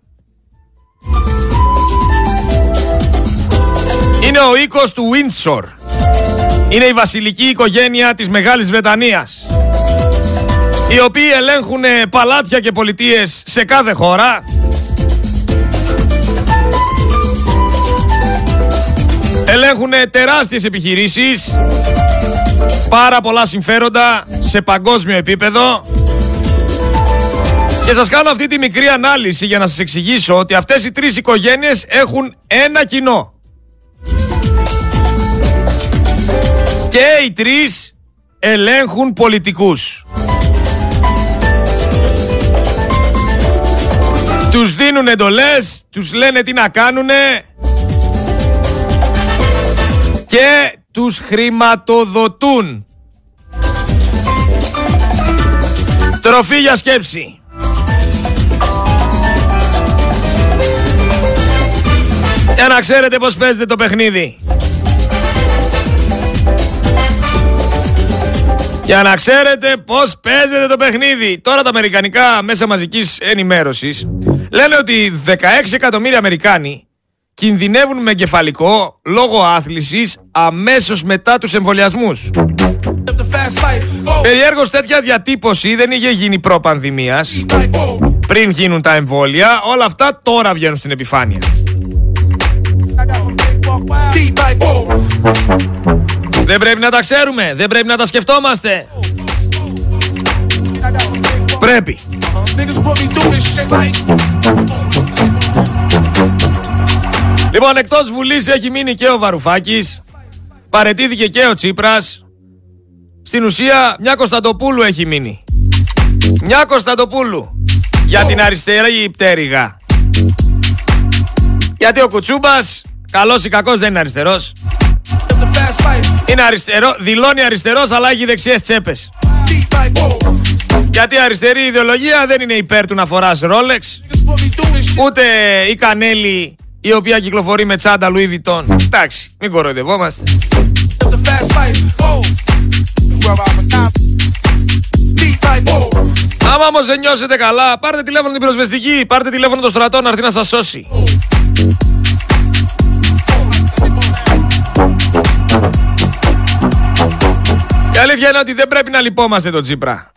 Είναι ο οίκος του Windsor. Είναι η βασιλική οικογένεια της Μεγάλης Βρετανίας οι οποίοι ελέγχουν παλάτια και πολιτείες σε κάθε χώρα. Ελέγχουν τεράστιες επιχειρήσεις, πάρα πολλά συμφέροντα σε παγκόσμιο επίπεδο και σας κάνω αυτή τη μικρή ανάλυση για να σας εξηγήσω ότι αυτές οι τρεις οικογένειες έχουν ένα κοινό. Και οι τρεις ελέγχουν πολιτικούς. Τους δίνουν εντολές, τους λένε τι να κάνουνε και τους χρηματοδοτούν. Τροφή για σκέψη. Για να ξέρετε πώς παίζετε το παιχνίδι. Για να ξέρετε πώς παίζετε το παιχνίδι. Τώρα τα αμερικανικά μέσα μαζικής ενημέρωσης λένε ότι 16 εκατομμύρια Αμερικάνοι κινδυνεύουν με εγκεφαλικό λόγω άθλησης αμέσως μετά τους εμβολιασμούς. Περιέργως τέτοια διατύπωση δεν είχε γίνει προ-πανδημίας, πριν γίνουν τα εμβόλια, όλα αυτά τώρα βγαίνουν στην επιφάνεια. Δεν πρέπει να τα ξέρουμε, δεν πρέπει να τα σκεφτόμαστε. Πρέπει. Λοιπόν, εκτός Βουλής έχει μείνει και ο Βαρουφάκης. Παρετήθηκε και ο Τσίπρας. Στην ουσία, μια Κωνσταντοπούλου έχει μείνει. Μια Κωνσταντοπούλου. Για την αριστερή πτέρυγα. Γιατί ο Κουτσούμπας, καλός ή κακός δεν είναι αριστερός. Είναι αριστερό, δηλώνει αριστερός αλλά έχει δεξιές τσέπες. Γιατί η αριστερή ιδεολογία δεν είναι υπέρ του να φοράς Ρόλεξ. Ούτε η Κανέλη η οποία κυκλοφορεί με τσάντα Louis Vuitton. Εντάξει, μην κοροϊδευόμαστε. Άμα όμως δεν νιώσετε καλά, πάρτε τηλέφωνο την πυροσβεστική, πάρτε τηλέφωνο το στρατό να έρθει να σας σώσει. Η αλήθεια είναι ότι δεν πρέπει να λυπόμαστε τον Τσίπρα.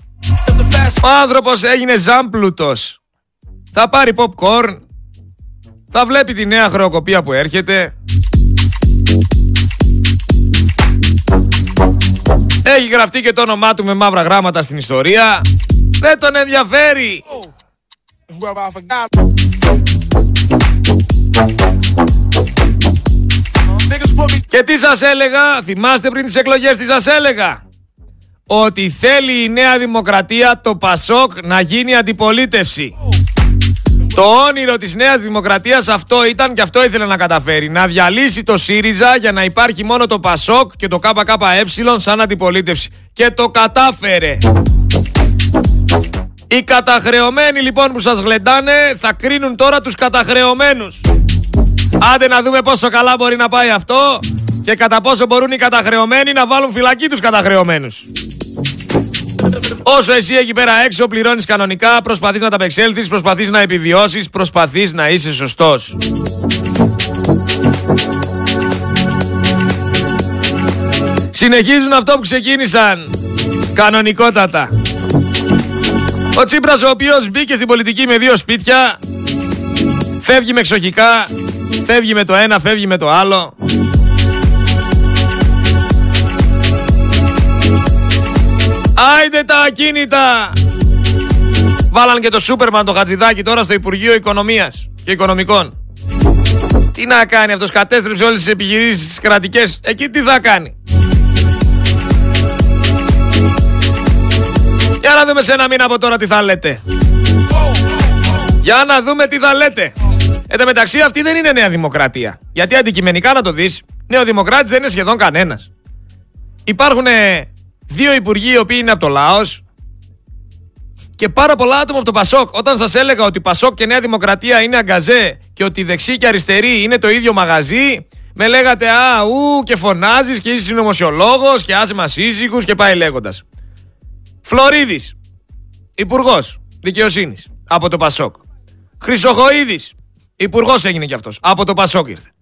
Ο άνθρωπος έγινε ζάμπλουτος. Θα πάρει popcorn, θα βλέπει τη νέα χρεοκοπία που έρχεται. Έχει γραφτεί και το όνομά του με μαύρα γράμματα στην ιστορία. Δεν τον ενδιαφέρει. Και τι σας έλεγα, θυμάστε πριν τις εκλογές τι σας έλεγα; Ότι θέλει η Νέα Δημοκρατία το Πασόκ να γίνει αντιπολίτευση. Το όνειρο της Νέας Δημοκρατίας αυτό ήταν και αυτό ήθελε να καταφέρει. Να διαλύσει το ΣΥΡΙΖΑ για να υπάρχει μόνο το ΠΑΣΟΚ και το ΚΚΕ σαν αντιπολίτευση. Και το κατάφερε. Οι καταχρεωμένοι λοιπόν που σας γλεντάνε θα κρίνουν τώρα τους καταχρεωμένους. Άντε να δούμε πόσο καλά μπορεί να πάει αυτό και κατά πόσο μπορούν οι καταχρεωμένοι να βάλουν φυλακή τους καταχρεωμένους. Όσο εσύ εκεί πέρα έξω πληρώνεις κανονικά, προσπαθείς να τα απεξέλθεις, προσπαθείς να επιβιώσεις, προσπαθείς να είσαι σωστός. Συνεχίζουν αυτό που ξεκίνησαν. Κανονικότατα. Ο Τσίπρας ο οποίος μπήκε στην πολιτική με δύο σπίτια, φεύγει με εξοχικά, φεύγει με το ένα, φεύγει με το άλλο. Άιντε τα ακίνητα! Βάλαν και το Σούπερμαν το Χατζηδάκι τώρα στο Υπουργείο Οικονομίας και Οικονομικών. Τι να κάνει αυτός, κατέστρεψε όλες τις επιχειρήσεις τις κρατικές. Εκεί τι θα κάνει. Για να δούμε σε ένα μήνα από τώρα τι θα λέτε. Για να δούμε τι θα λέτε. Εν τω μεταξύ αυτή δεν είναι νέα δημοκρατία. Γιατί αντικειμενικά να το δεις, νέο δημοκράτη δεν είναι σχεδόν κανένας. Υπάρχουν δύο υπουργοί οι οποίοι είναι από το Λάος και πάρα πολλά άτομα από το Πασόκ. Όταν σας έλεγα ότι Πασόκ και Νέα Δημοκρατία είναι αγκαζέ και ότι δεξί και αριστερή είναι το ίδιο μαγαζί, με λέγατε Α, ου, και φωνάζεις και είσαι συνωμοσιολόγος και άσε μας ήσυχους και πάει λέγοντας. Φλωρίδης, υπουργός δικαιοσύνης από το Πασόκ. Χρυσοχοίδης, υπουργός έγινε κι αυτός. Από το Πασόκ ήρθε.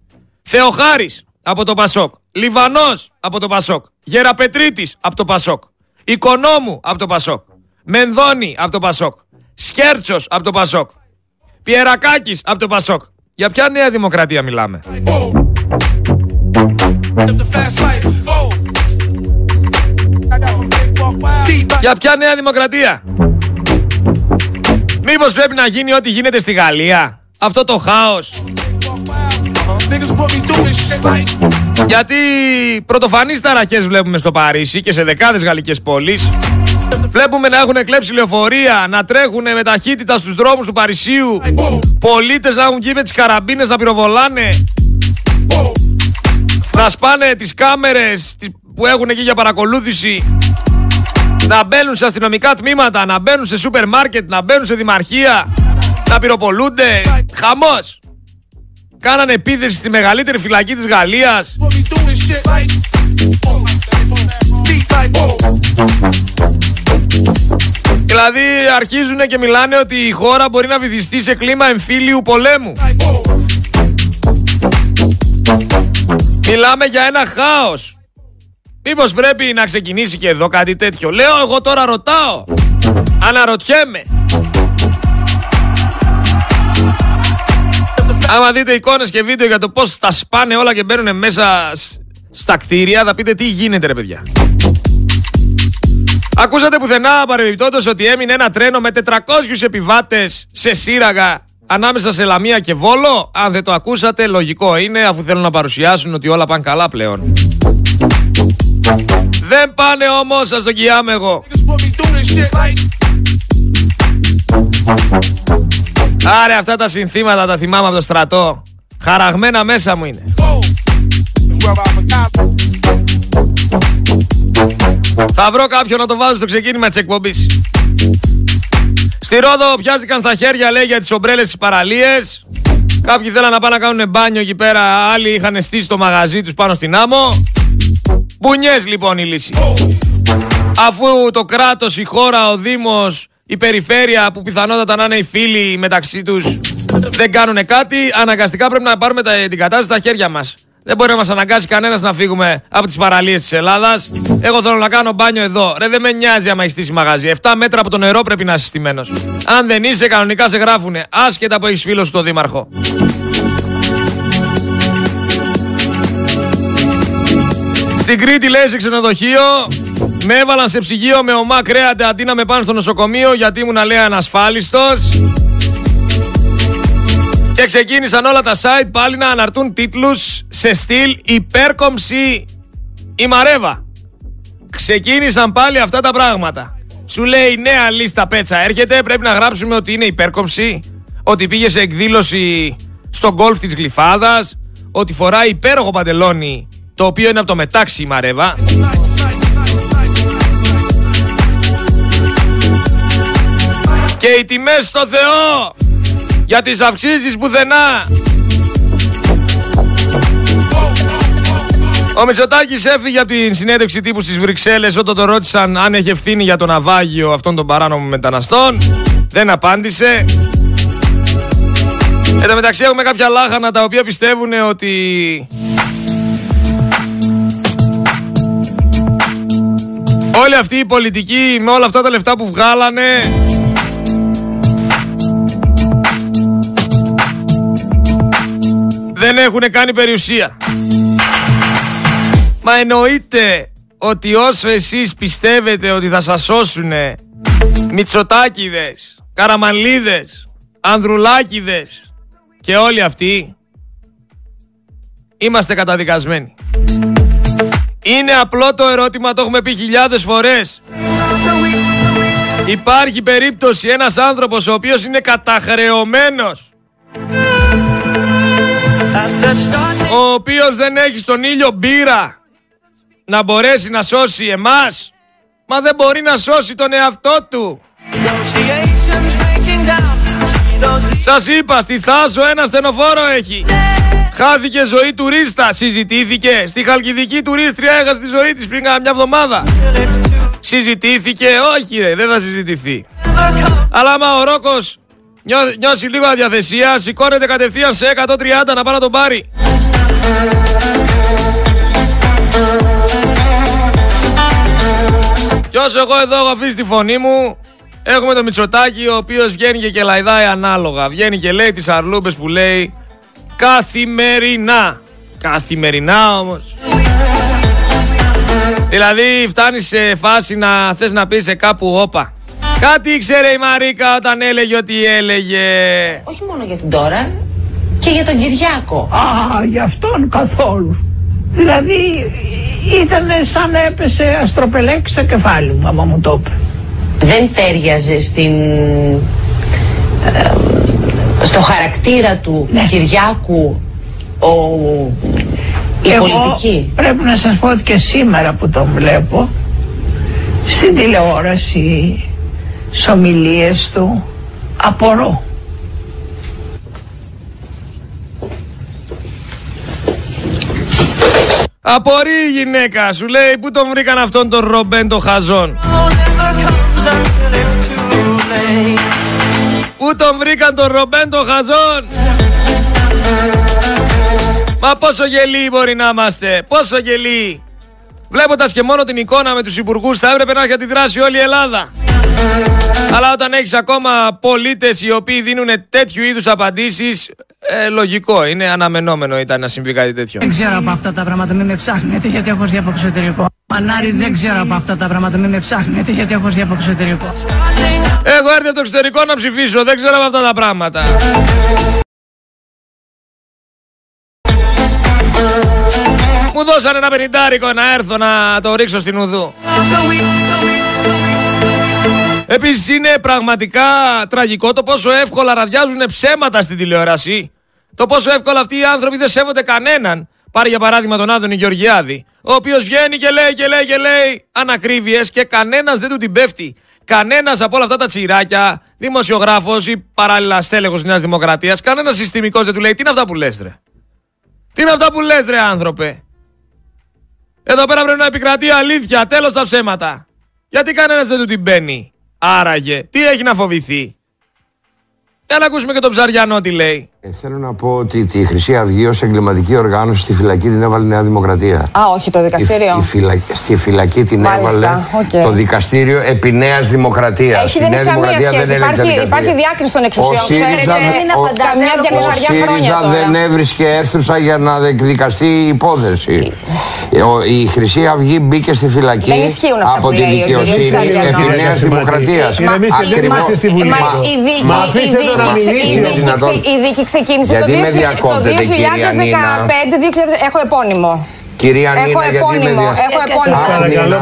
Θεοχάρης από το Πασόκ. Λιβανός από το Πασόκ. Γεραπετρίτης από το Πασόκ. Οικονόμου από το Πασόκ. Μενδώνη από το Πασόκ. Σκέρτσος από το Πασόκ. Πιερακάκης από το Πασόκ. Για ποια νέα δημοκρατία μιλάμε; Για ποια νέα δημοκρατία; Μήπως πρέπει να γίνει ό,τι γίνεται στη Γαλλία; Αυτό το χάος. Γιατί πρωτοφανείς ταραχές βλέπουμε στο Παρίσι και σε δεκάδες γαλλικές πόλεις. Βλέπουμε να έχουν κλέψει λεωφορεία, να τρέχουν με ταχύτητα στους δρόμους του Παρισίου. Πολίτες να έχουν βγει με τις καραμπίνες να πυροβολάνε. Να σπάνε τις κάμερες που έχουν εκεί για παρακολούθηση να μπαίνουν σε αστυνομικά τμήματα, να μπαίνουν σε σούπερ μάρκετ, να μπαίνουν σε δημαρχία, να πυροπολούνται. Χαμός. Κάνανε επίθεση στη μεγαλύτερη φυλακή της Γαλλίας. Δηλαδή αρχίζουν και μιλάνε ότι η χώρα μπορεί να βυθιστεί σε κλίμα εμφύλιου πολέμου. Μιλάμε για ένα χάος. Μήπως πρέπει να ξεκινήσει και εδώ κάτι τέτοιο. Λέω εγώ τώρα ρωτάω. Αναρωτιέμαι. Άμα δείτε εικόνες και βίντεο για το πώς τα σπάνε όλα και μπαίνουν μέσα στα κτίρια, θα πείτε τι γίνεται ρε παιδιά. Ακούσατε πουθενά παρεμπιπτόντως ότι έμεινε ένα τρένο με 400 επιβάτες σε σύραγα ανάμεσα σε Λαμία και Βόλο. Αν δεν το ακούσατε, λογικό είναι αφού θέλουν να παρουσιάσουν ότι όλα πάνε καλά πλέον. Δεν πάνε όμως, σας το κοιάμαι εγώ. Άρε αυτά τα συνθήματα τα θυμάμαι από το στρατό. Χαραγμένα μέσα μου είναι. Θα βρω κάποιον να το βάζω στο ξεκίνημα της εκπομπής. Στη Ρόδο πιάστηκαν στα χέρια λέει για τις ομπρέλες της παραλίες. Κάποιοι θέλαν να πάνε να κάνουν μπάνιο εκεί πέρα, άλλοι είχαν στήσει το μαγαζί τους πάνω στην άμμο. Μπουνιές λοιπόν η λύση. Αφού το κράτος, η χώρα, ο Δήμος, η περιφέρεια που πιθανότατα να είναι οι φίλοι μεταξύ τους δεν κάνουν κάτι, αναγκαστικά πρέπει να πάρουμε την κατάσταση στα χέρια μας. Δεν μπορεί να μας αναγκάσει κανένας να φύγουμε από τις παραλίες της Ελλάδας. Εγώ θέλω να κάνω μπάνιο εδώ. Ρε, δεν με νοιάζει άμα έχεις στήσει μαγαζί. 7 μέτρα από το νερό πρέπει να είσαι στημένος. Αν δεν είσαι, κανονικά σε γράφουνε. Άσχετα που έχεις φίλο στο δήμαρχο. Στην Κρήτη λέει σε ξενοδοχείο με έβαλαν σε ψυγείο με ομά κρέατα αντί να με πάνε στο νοσοκομείο γιατί ήμουν λέει ανασφάλιστος και ξεκίνησαν όλα τα site πάλι να αναρτούν τίτλους σε στυλ υπέρκομψη η Μαρέβα. ξεκίνησαν πάλι αυτά τα πράγματα. Σου λέει νέα λίστα πέτσα έρχεται, πρέπει να γράψουμε ότι είναι υπέρκομψη, ότι πήγε σε εκδήλωση στο γκολφ της Γλυφάδας, ότι φοράει υπέροχο παντελόνι, το οποίο είναι από το μετάξι Μαρέβα. Και οι τιμές στο Θεό για τις αυξήσεις πουθενά. Ο Μητσοτάκης έφυγε από την συνέντευξη τύπου στις Βρυξέλλες όταν το ρώτησαν αν έχει ευθύνη για το ναυάγιο αυτών των παράνομων μεταναστών. Δεν απάντησε. Εν τω μεταξύ έχουμε κάποια λάχανα τα οποία πιστεύουν ότι Όλοι αυτοί οι πολιτικοί με όλα αυτά τα λεφτά που βγάλανε δεν έχουν κάνει περιουσία. Μα εννοείται ότι όσο εσείς πιστεύετε ότι θα σας σώσουνε Μητσοτάκηδες, Καραμανλίδες, Ανδρουλάκηδες και όλοι αυτοί είμαστε καταδικασμένοι. Είναι απλό το ερώτημα, το έχουμε πει χιλιάδες φορές. Υπάρχει περίπτωση ένας άνθρωπος ο οποίος είναι καταχρεωμένος ο οποίος δεν έχει στον ήλιο μπύρα να μπορέσει να σώσει εμάς μα δεν μπορεί να σώσει τον εαυτό του. Σας είπα στη Θάσο ένα στενοφόρο έχει. Χάθηκε ζωή τουρίστα Συζητήθηκε. Στη Χαλκιδική τουρίστρια έχασε τη ζωή της πριν μια εβδομάδα. Συζητήθηκε Όχι ρε δεν θα συζητηθεί. Αλλά άμα ο Ρόκος νιώσει λίγο αδιαθεσία Σηκώνεται κατευθείαν σε 130 να πάει να τον πάρει Κι όσο εγώ εδώ έχω αφήσει τη φωνή μου, έχουμε το Μητσοτάκι ο οποίος βγαίνει και κελαϊδάει ανάλογα. Βγαίνει και λέει τις αρλούπε που λέει καθημερινά. Καθημερινά όμως. Δηλαδή φτάνεις σε φάση να θες να πεις σε κάπου όπα. Κάτι ήξερε η Μαρίκα όταν έλεγε ότι έλεγε. Όχι μόνο για την τώρα, και για τον Κυριάκο. Α, για αυτόν καθόλου. Δηλαδή ήταν σαν να έπεσε αστροπελέκι στο κεφάλι μου, άμα μου το είπε. Δεν τέριαζε στην, ε, στο χαρακτήρα του ναι. Κυριάκου ο, η Εγώ πολιτική. πρέπει να σας πω ότι και σήμερα που τον βλέπω στην τηλεόραση, στις ομιλίες του, απορώ. Απορεί η γυναίκα σου λέει που τον βρήκαν αυτόν τον Ρομπέν τον Χαζόν. Πού τον βρήκαν τον Ρομπέν τον Χαζόν. Μα πόσο γελοί μπορεί να είμαστε Πόσο γελοί. Βλέποντας και μόνο την εικόνα με τους υπουργούς θα έπρεπε να έχει αντιδράσει όλη η Ελλάδα αλλά όταν έχεις ακόμα πολίτες οι οποίοι δίνουν τέτοιου είδους απαντήσεις ε, λογικό, είναι αναμενόμενο ήταν να συμβεί κάτι τέτοιο. Δεν ξέρω από αυτά τα πράγματα, μην με ψάχνετε γιατί έχω δει από εξωτερικό. Μανάρι δεν ξέρω από αυτά τα πράγματα, μην με ψάχνετε γιατί έχω δει από εξωτερικό. Έχω έρθει από το εξωτερικό να ψηφίσω, δεν ξέρω από αυτά τα πράγματα. Μου δώσανε ένα πενιντάρικο να έρθω να το ρίξω στην ουδού. Επίσης είναι πραγματικά τραγικό το πόσο εύκολα ραδιάζουν ψέματα στην τηλεόραση. Το πόσο εύκολα αυτοί οι άνθρωποι δεν σέβονται κανέναν. Πάρε για παράδειγμα τον Άδωνη Γεωργιάδη, ο οποίος βγαίνει και λέει και λέει και λέει ανακρίβειες και κανένας δεν του την πέφτει. Κανένας από όλα αυτά τα τσιράκια, δημοσιογράφος ή παράλληλα στέλεχο τη Νέας Δημοκρατίας, κανένας συστημικός δεν του λέει τι είναι αυτά που λες, ρε; Τι είναι αυτά που λες, ρε, άνθρωπε; Εδώ πέρα πρέπει να επικρατεί αλήθεια, τέλος τα ψέματα. Γιατί κανένας δεν του την μπαίνει. Άραγε, τι έχει να φοβηθεί; Για να ακούσουμε και τον Ψαριανό τι λέει. Ε, θέλω να πω ότι τη Χρυσή Αυγή ως εγκληματική οργάνωση στη φυλακή την έβαλε η Νέα Δημοκρατία. Α, όχι το δικαστήριο. Η, η στη φυλακή την Μάλιστα, έβαλε okay. το δικαστήριο επί Νέας Δημοκρατίας. Έχει, δεν έχει καμία σχέση. Υπάρχει, υπάρχει διάκριση των εξουσιών. Ο ΣΥΡΙΖΑ, ο, ΣΥΡΙΖΑ δεν έβρισκε αίθουσα για να δικαστεί η υπόθεση. η Χρυσή Αυγή μπήκε στη φυλακή από τη δικαιοσύνη επί Νέας Δημοκρατίας. Η δίκη ξεκίνησε Γιατί το, 2000, το 2015. Έχω επώνυμο. Κυρία Νίνα, Έχω επώνυμο. Έχω επώνυμο.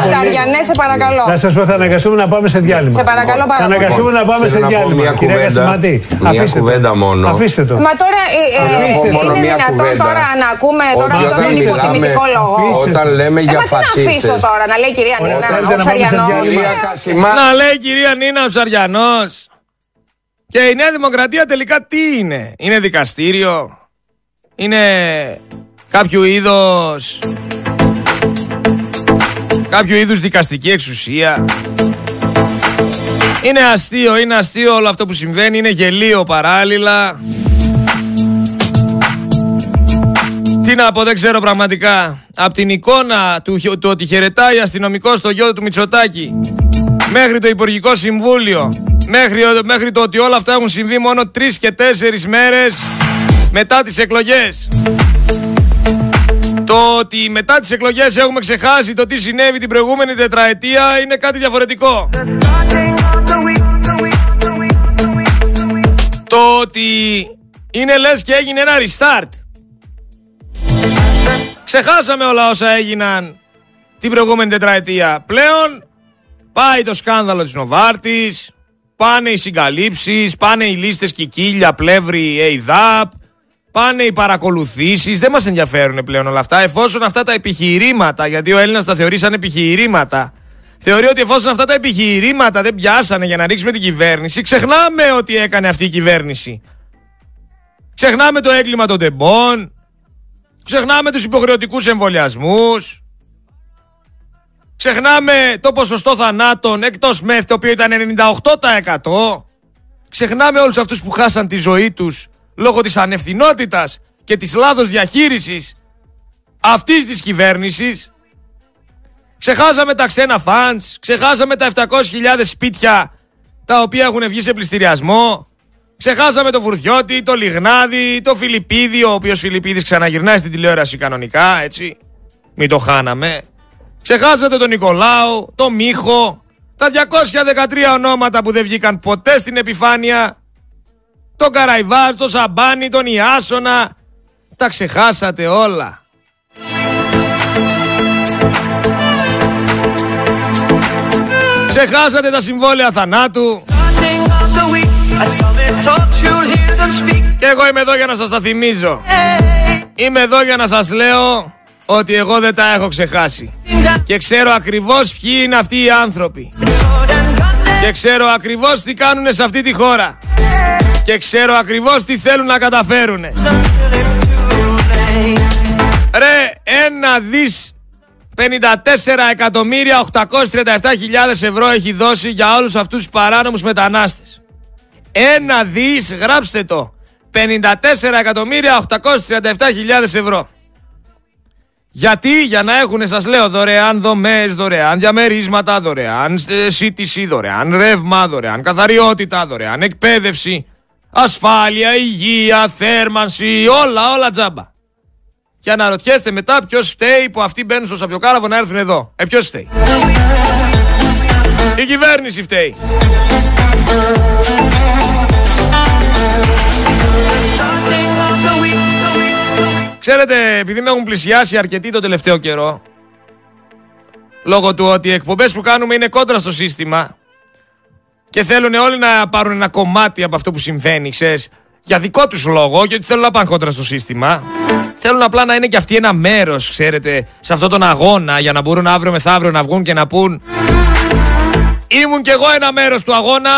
Ψαριανέ, σε παρακαλώ. Να σας πω, θα αναγκαστούμε να πάμε σε διάλειμμα. Σε παρακαλώ πάρα Θα πολύ. αναγκαστούμε να πάμε σε Θέλω να πω διάλειμμα. μια Κυρία κουβέντα. Κασιματή, Μια αφήστε κουβέντα το. μόνο. Αφήστε το. Μα τώρα ε, ε, πω μόνο είναι μια δυνατόν κουβέντα. τώρα να ακούμε τώρα Όταν αυτόν τον μιλάμε- υποτιμητικό λόγο; Όταν λέμε Ε, για μα τι να αφήσω φασίστες. τώρα, να λέει η κυρία Ωραία, Νίνα, θέλετε ο να πάμε σε Ψαριανός. διάλειμμα. Κυρία Κασιμά, Να λέει η κυρία Νίνα ο Ψαριανός. Και η Νέα Δημοκρατία τελικά τι είναι; Είναι δικαστήριο; Είναι κάποιο είδος... Κάποιο είδους δικαστική εξουσία; Είναι αστείο, είναι αστείο όλο αυτό που συμβαίνει. Είναι γελίο παράλληλα. Τι να πω, δεν ξέρω πραγματικά. Από την εικόνα του, του ότι χαιρετάει αστυνομικό στο γιο του Μητσοτάκη μέχρι το Υπουργικό Συμβούλιο, μέχρι, μέχρι το ότι όλα αυτά έχουν συμβεί μόνο τρεις και τέσσερις μέρες μετά τις εκλογές. Το ότι μετά τις εκλογές έχουμε ξεχάσει το τι συνέβη την προηγούμενη τετραετία είναι κάτι διαφορετικό. Το ότι είναι λες και έγινε ένα restart. Ξεχάσαμε όλα όσα έγιναν την προηγούμενη τετραετία. Πλέον πάει το σκάνδαλο της Νοβάρτης, πάνε οι συγκαλύψεις, πάνε οι λίστες Κικίλια, Πλεύρη, ΕΙΔΑΠ, πάνε οι παρακολουθήσεις. Δεν μας ενδιαφέρουν πλέον όλα αυτά, εφόσον αυτά τα επιχειρήματα, γιατί ο Έλληνας τα θεωρεί σαν επιχειρήματα, θεωρεί ότι εφόσον αυτά τα επιχειρήματα δεν πιάσανε για να ρίξουμε την κυβέρνηση, ξεχνάμε ότι έκανε αυτή η κυβέρνηση. Ξεχνάμε το έγκλημα των τεμπών, ξεχνάμε τους υποχρεωτικούς εμβολιασμούς, Ξεχνάμε το ποσοστό θανάτων εκτός ΜΕΘ το οποίο ήταν 98%. Ξεχνάμε όλους αυτούς που χάσαν τη ζωή τους λόγω της ανευθυνότητας και της λάθος διαχείρισης αυτής της κυβέρνησης. Ξεχάσαμε τα ξένα φαντς, ξεχάσαμε τα 700.000 σπίτια τα οποία έχουν βγει σε πληστηριασμό. Ξεχάσαμε το Βουρδιώτη, το Λιγνάδι, το Φιλιππίδη, ο οποίος Φιλιππίδης ξαναγυρνάει στην τηλεόραση κανονικά, έτσι. Μην το χάναμε. Ξεχάσατε τον Νικολάου, τον Μίχο, τα 213 ονόματα που δεν βγήκαν ποτέ στην επιφάνεια, τον Καραϊβάζ, τον Σαμπάνι, τον Ιάσονα. Τα ξεχάσατε όλα. Ξεχάσατε τα συμβόλαια θανάτου. Και εγώ είμαι εδώ για να σας τα θυμίζω. Είμαι εδώ για να σας λέω ότι εγώ δεν τα έχω ξεχάσει. Και ξέρω ακριβώς ποιοι είναι αυτοί οι άνθρωποι. Και ξέρω ακριβώς τι κάνουν σε αυτή τη χώρα. Και ξέρω ακριβώς τι θέλουν να καταφέρουν. Ρε, ένα δις 54 εκατομμύρια 837 χιλιάδες ευρώ έχει δώσει για όλους αυτούς τους παράνομους μετανάστες. Ένα δις, γράψτε το. 54 εκατομμύρια 837 χιλιάδες ευρώ. Γιατί, για να έχουν, σας λέω, δωρεάν δομές, δωρεάν διαμερίσματα, δωρεάν ε, σύντηση, δωρεάν ρεύμα, δωρεάν καθαριότητα, δωρεάν εκπαίδευση, ασφάλεια, υγεία, θέρμανση, όλα, όλα τζάμπα. Και αναρωτιέστε μετά ποιος φταίει που αυτοί μπαίνουν στο σαπιοκάραβο να έρθουν εδώ. Ε, ποιος φταίει; Η κυβέρνηση φταίει. Ξέρετε, επειδή με έχουν πλησιάσει αρκετοί το τελευταίο καιρό, λόγω του ότι οι εκπομπές που κάνουμε είναι κόντρα στο σύστημα και θέλουν όλοι να πάρουν ένα κομμάτι από αυτό που συμβαίνει, ξέρεις, για δικό τους λόγο, γιατί θέλουν να πάνε κόντρα στο σύστημα. Θέλουν απλά να είναι και αυτοί ένα μέρος, ξέρετε, σε αυτόν τον αγώνα, για να μπορούν αύριο μεθαύριο να βγουν και να πούν Ήμουν κι εγώ ένα μέρος του αγώνα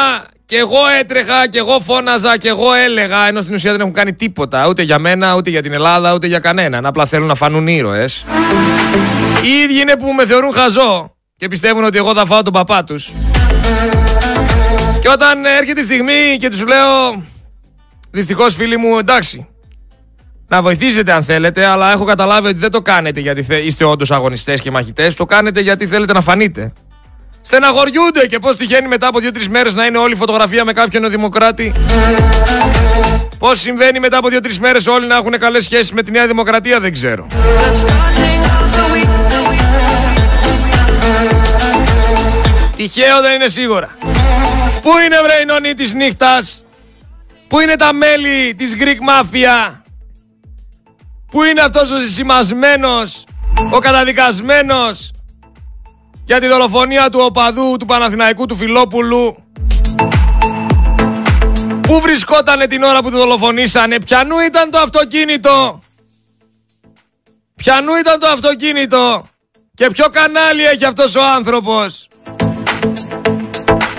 και εγώ έτρεχα και εγώ φώναζα και εγώ έλεγα, ενώ στην ουσία δεν έχουν κάνει τίποτα, ούτε για μένα, ούτε για την Ελλάδα, ούτε για κανέναν. Απλά θέλουν να φανούν ήρωες. Οι ίδιοι είναι που με θεωρούν χαζό και πιστεύουν ότι εγώ θα φάω τον παπά τους. Και όταν έρχεται η στιγμή και τους λέω, δυστυχώς φίλοι μου, εντάξει, να βοηθήσετε αν θέλετε, αλλά έχω καταλάβει ότι δεν το κάνετε γιατί θε- είστε όντως αγωνιστές και μαχητές. Το κάνετε γιατί θέλετε να φανείτε. Στεναχωριούνται και πώς τυχαίνει μετά από δύο-τρεις μέρες να είναι όλη η φωτογραφία με κάποιον Δημοκράτη. Πώς συμβαίνει μετά από δύο-τρεις μέρες όλοι να έχουν καλές σχέσεις με τη Νέα Δημοκρατία δεν ξέρω. Τυχαίο δεν είναι σίγουρα. Πού είναι βρε η νονή της νύχτας; Πού είναι τα μέλη της Greek Mafia; Πού είναι αυτός ο ζημασμένος Ο καταδικασμένος; Για τη δολοφονία του οπαδού του Παναθηναϊκού του Φιλόπουλου Πού βρισκότανε την ώρα που του δολοφονήσανε, ποιανού ήταν το αυτοκίνητο Ποιανού ήταν το αυτοκίνητο και ποιο κανάλι έχει αυτός ο άνθρωπος;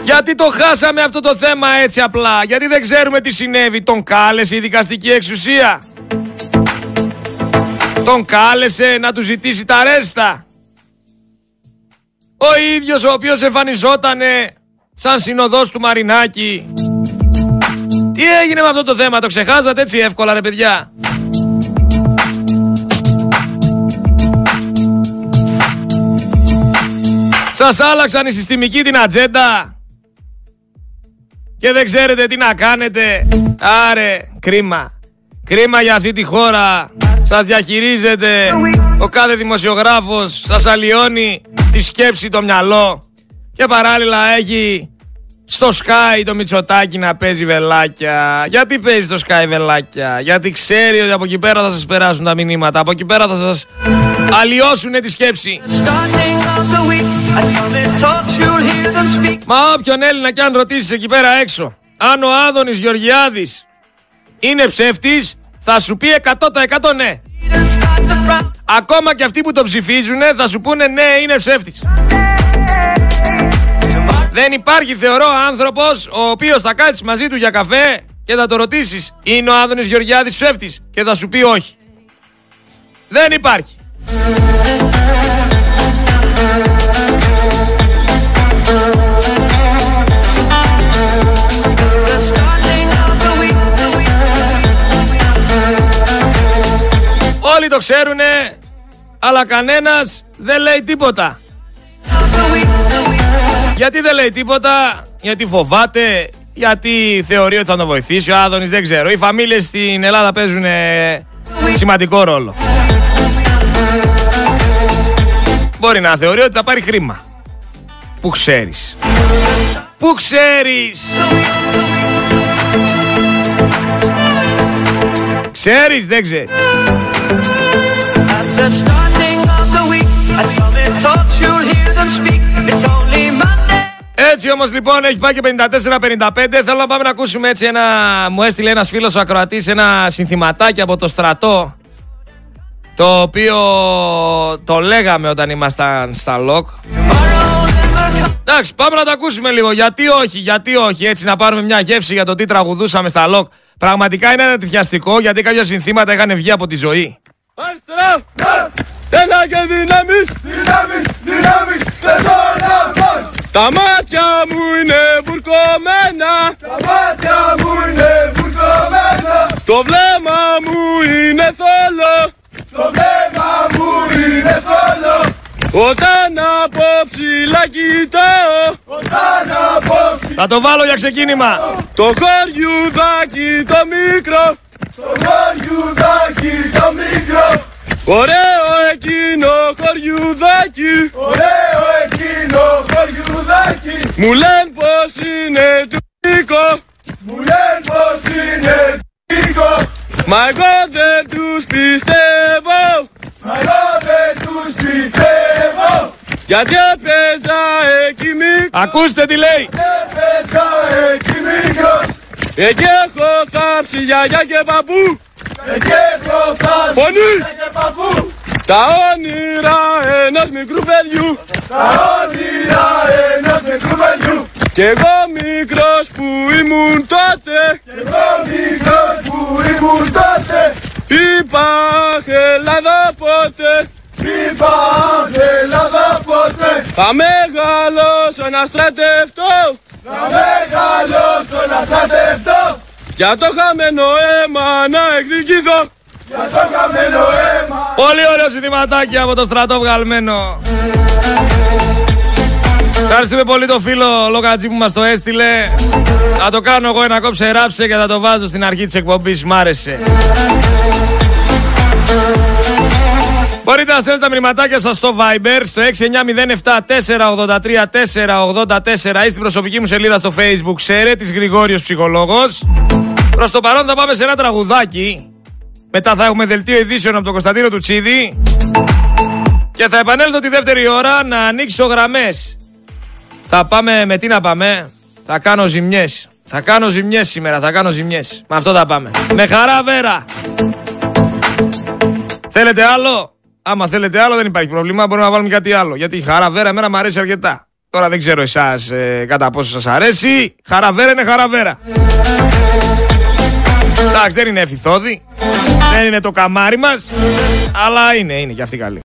Γιατί το χάσαμε αυτό το θέμα έτσι απλά; Γιατί δεν ξέρουμε τι συνέβη; Τον κάλεσε η δικαστική εξουσία. Τον κάλεσε να του ζητήσει τα ρέστα. Ο ίδιος ο οποίος εμφανιζότανε σαν συνοδός του Μαρινάκη. Τι έγινε με αυτό το θέμα, το ξεχάσατε έτσι εύκολα ρε παιδιά; Σας άλλαξαν οι συστημικοί την ατζέντα και δεν ξέρετε τι να κάνετε. Άρε, κρίμα. Κρίμα για αυτή τη χώρα. Σας διαχειρίζεται ο κάθε δημοσιογράφος. Σας αλλοιώνει τη σκέψη, το μυαλό. Και παράλληλα έχει στο Sky το Μητσοτάκι να παίζει βελάκια. Γιατί παίζει στο Sky βελάκια; Γιατί ξέρει ότι από εκεί πέρα θα σας περάσουν τα μηνύματα. Από εκεί πέρα θα σας αλλοιώσουν τη σκέψη. Μα όποιον Έλληνα κι αν ρωτήσεις εκεί πέρα έξω, αν ο Άδωνης Γεωργιάδης είναι ψεύτης, θα σου πει 100% ναι. Ακόμα και αυτοί που το ψηφίζουν θα σου πούνε ναι είναι ψεύτης. Δεν υπάρχει θεωρώ άνθρωπος ο οποίος θα κάτσει μαζί του για καφέ και θα το ρωτήσεις είναι ο Άδωνης Γεωργιάδης ψεύτης; και θα σου πει όχι. Δεν υπάρχει. Όλοι το ξέρουνε, αλλά κανένας δεν λέει τίποτα. Γιατί δεν λέει τίποτα, γιατί φοβάται, γιατί θεωρεί ότι θα τον βοηθήσει ο Άδωνης, δεν ξέρω. Οι φαμίλες στην Ελλάδα παίζουν σημαντικό ρόλο. Μπορεί να θεωρεί ότι θα πάρει χρήμα. Πού ξέρεις. Πού ξέρεις. Ξέρεις, δεν ξέρεις. Έτσι όμως λοιπόν έχει πάει και 54-55 Θέλω να πάμε να ακούσουμε έτσι ένα Μου έστειλε ένας φίλος ο ακροατής Ένα συνθηματάκι από το στρατό Το οποίο Το λέγαμε όταν ήμασταν στα ΛΟΚ. Εντάξει πάμε να το ακούσουμε λίγο. Γιατί όχι, γιατί όχι Έτσι να πάρουμε μια γεύση για το τι τραγουδούσαμε στα ΛΟΚ. Πραγματικά είναι ένα Γιατί κάποια συνθήματα είχαν βγει από τη ζωή Αριστερά! Ένα και δυνάμεις! Δυνάμεις, δυνάμεις, Τα μάτια μου είναι βουρκωμένα! Τα μάτια μου είναι βουρκωμένα! Το βλέμμα μου είναι θόλο! Το βλέμμα μου είναι θόλο! Όταν από ψηλά κοιτάω Όταν από ψηλά Θα το βάλω για ξεκίνημα Το χωριουδάκι το μικρό το χωριουδάκι το μικρό. Ωραίο εκείνο χωριουδάκι. Ωραίο εκείνο χωριουδάκι. Μου λένε πως είναι του Νίκο Μου λένε πως είναι του Νίκο Μα εγώ δεν τους πιστεύω. Μα εγώ δεν τους πιστεύω. Γιατί έπαιζα εκεί μικρός. Ακούστε τι λέει. Γιατί έπαιζα εκεί μικρός Εκεί έχω θάψει γιαγιά και παππού. Εκεί έχω θάψει γιαγιά και παππού. Τα όνειρα ενός μικρού παιδιού. Τα όνειρα ενός μικρού παιδιού. Κι εγώ μικρός που ήμουν τότε. Κι εγώ μικρός που ήμουν τότε. Είπα Ελλάδα πότε Είπα Ελλάδα πότε Θα μεγαλώσω να στρατευτώ να μεγαλώσω να στρατευτώ Για το χαμένο αίμα να εκδικηθώ. Για το χαμένο αίμα. Πολύ ωραίο συνθηματάκι από το στρατό βγαλμένο. Ευχαριστούμε πολύ το φίλο Λογατζή που μας το έστειλε. Θα το κάνω εγώ ένα κόψε ράψε και θα το βάζω στην αρχή της εκπομπής. Μ' άρεσε Μπορείτε να στέλνετε τα μηνυματάκια σας στο Viber στο 6907-483-484 ή στην προσωπική μου σελίδα στο Facebook Ξέρε της Γρηγόριος Ψυχολόγος. Προς το παρόν θα πάμε σε ένα τραγουδάκι. Μετά θα έχουμε δελτίο ειδήσεων από τον Κωνσταντίνο Τσίδη Και θα επανέλθω τη δεύτερη ώρα να ανοίξω γραμμές. Θα πάμε με τι να πάμε; Θα κάνω ζημιές. Θα κάνω ζημιές σήμερα, θα κάνω ζημιές. Με αυτό θα πάμε. Με χαρά βέρα. Θέλετε άλλο; Άμα θέλετε άλλο δεν υπάρχει πρόβλημα. Μπορούμε να βάλουμε κάτι άλλο. Γιατί η χαρά βέρα εμένα μου αρέσει αρκετά. Τώρα δεν ξέρω εσάς ε, κατά πόσο σας αρέσει. Χαραβέρα είναι χαραβέρα. Εντάξει δεν είναι εφηθόδη. Δεν είναι το καμάρι μας. Αλλά είναι, είναι και αυτή καλή.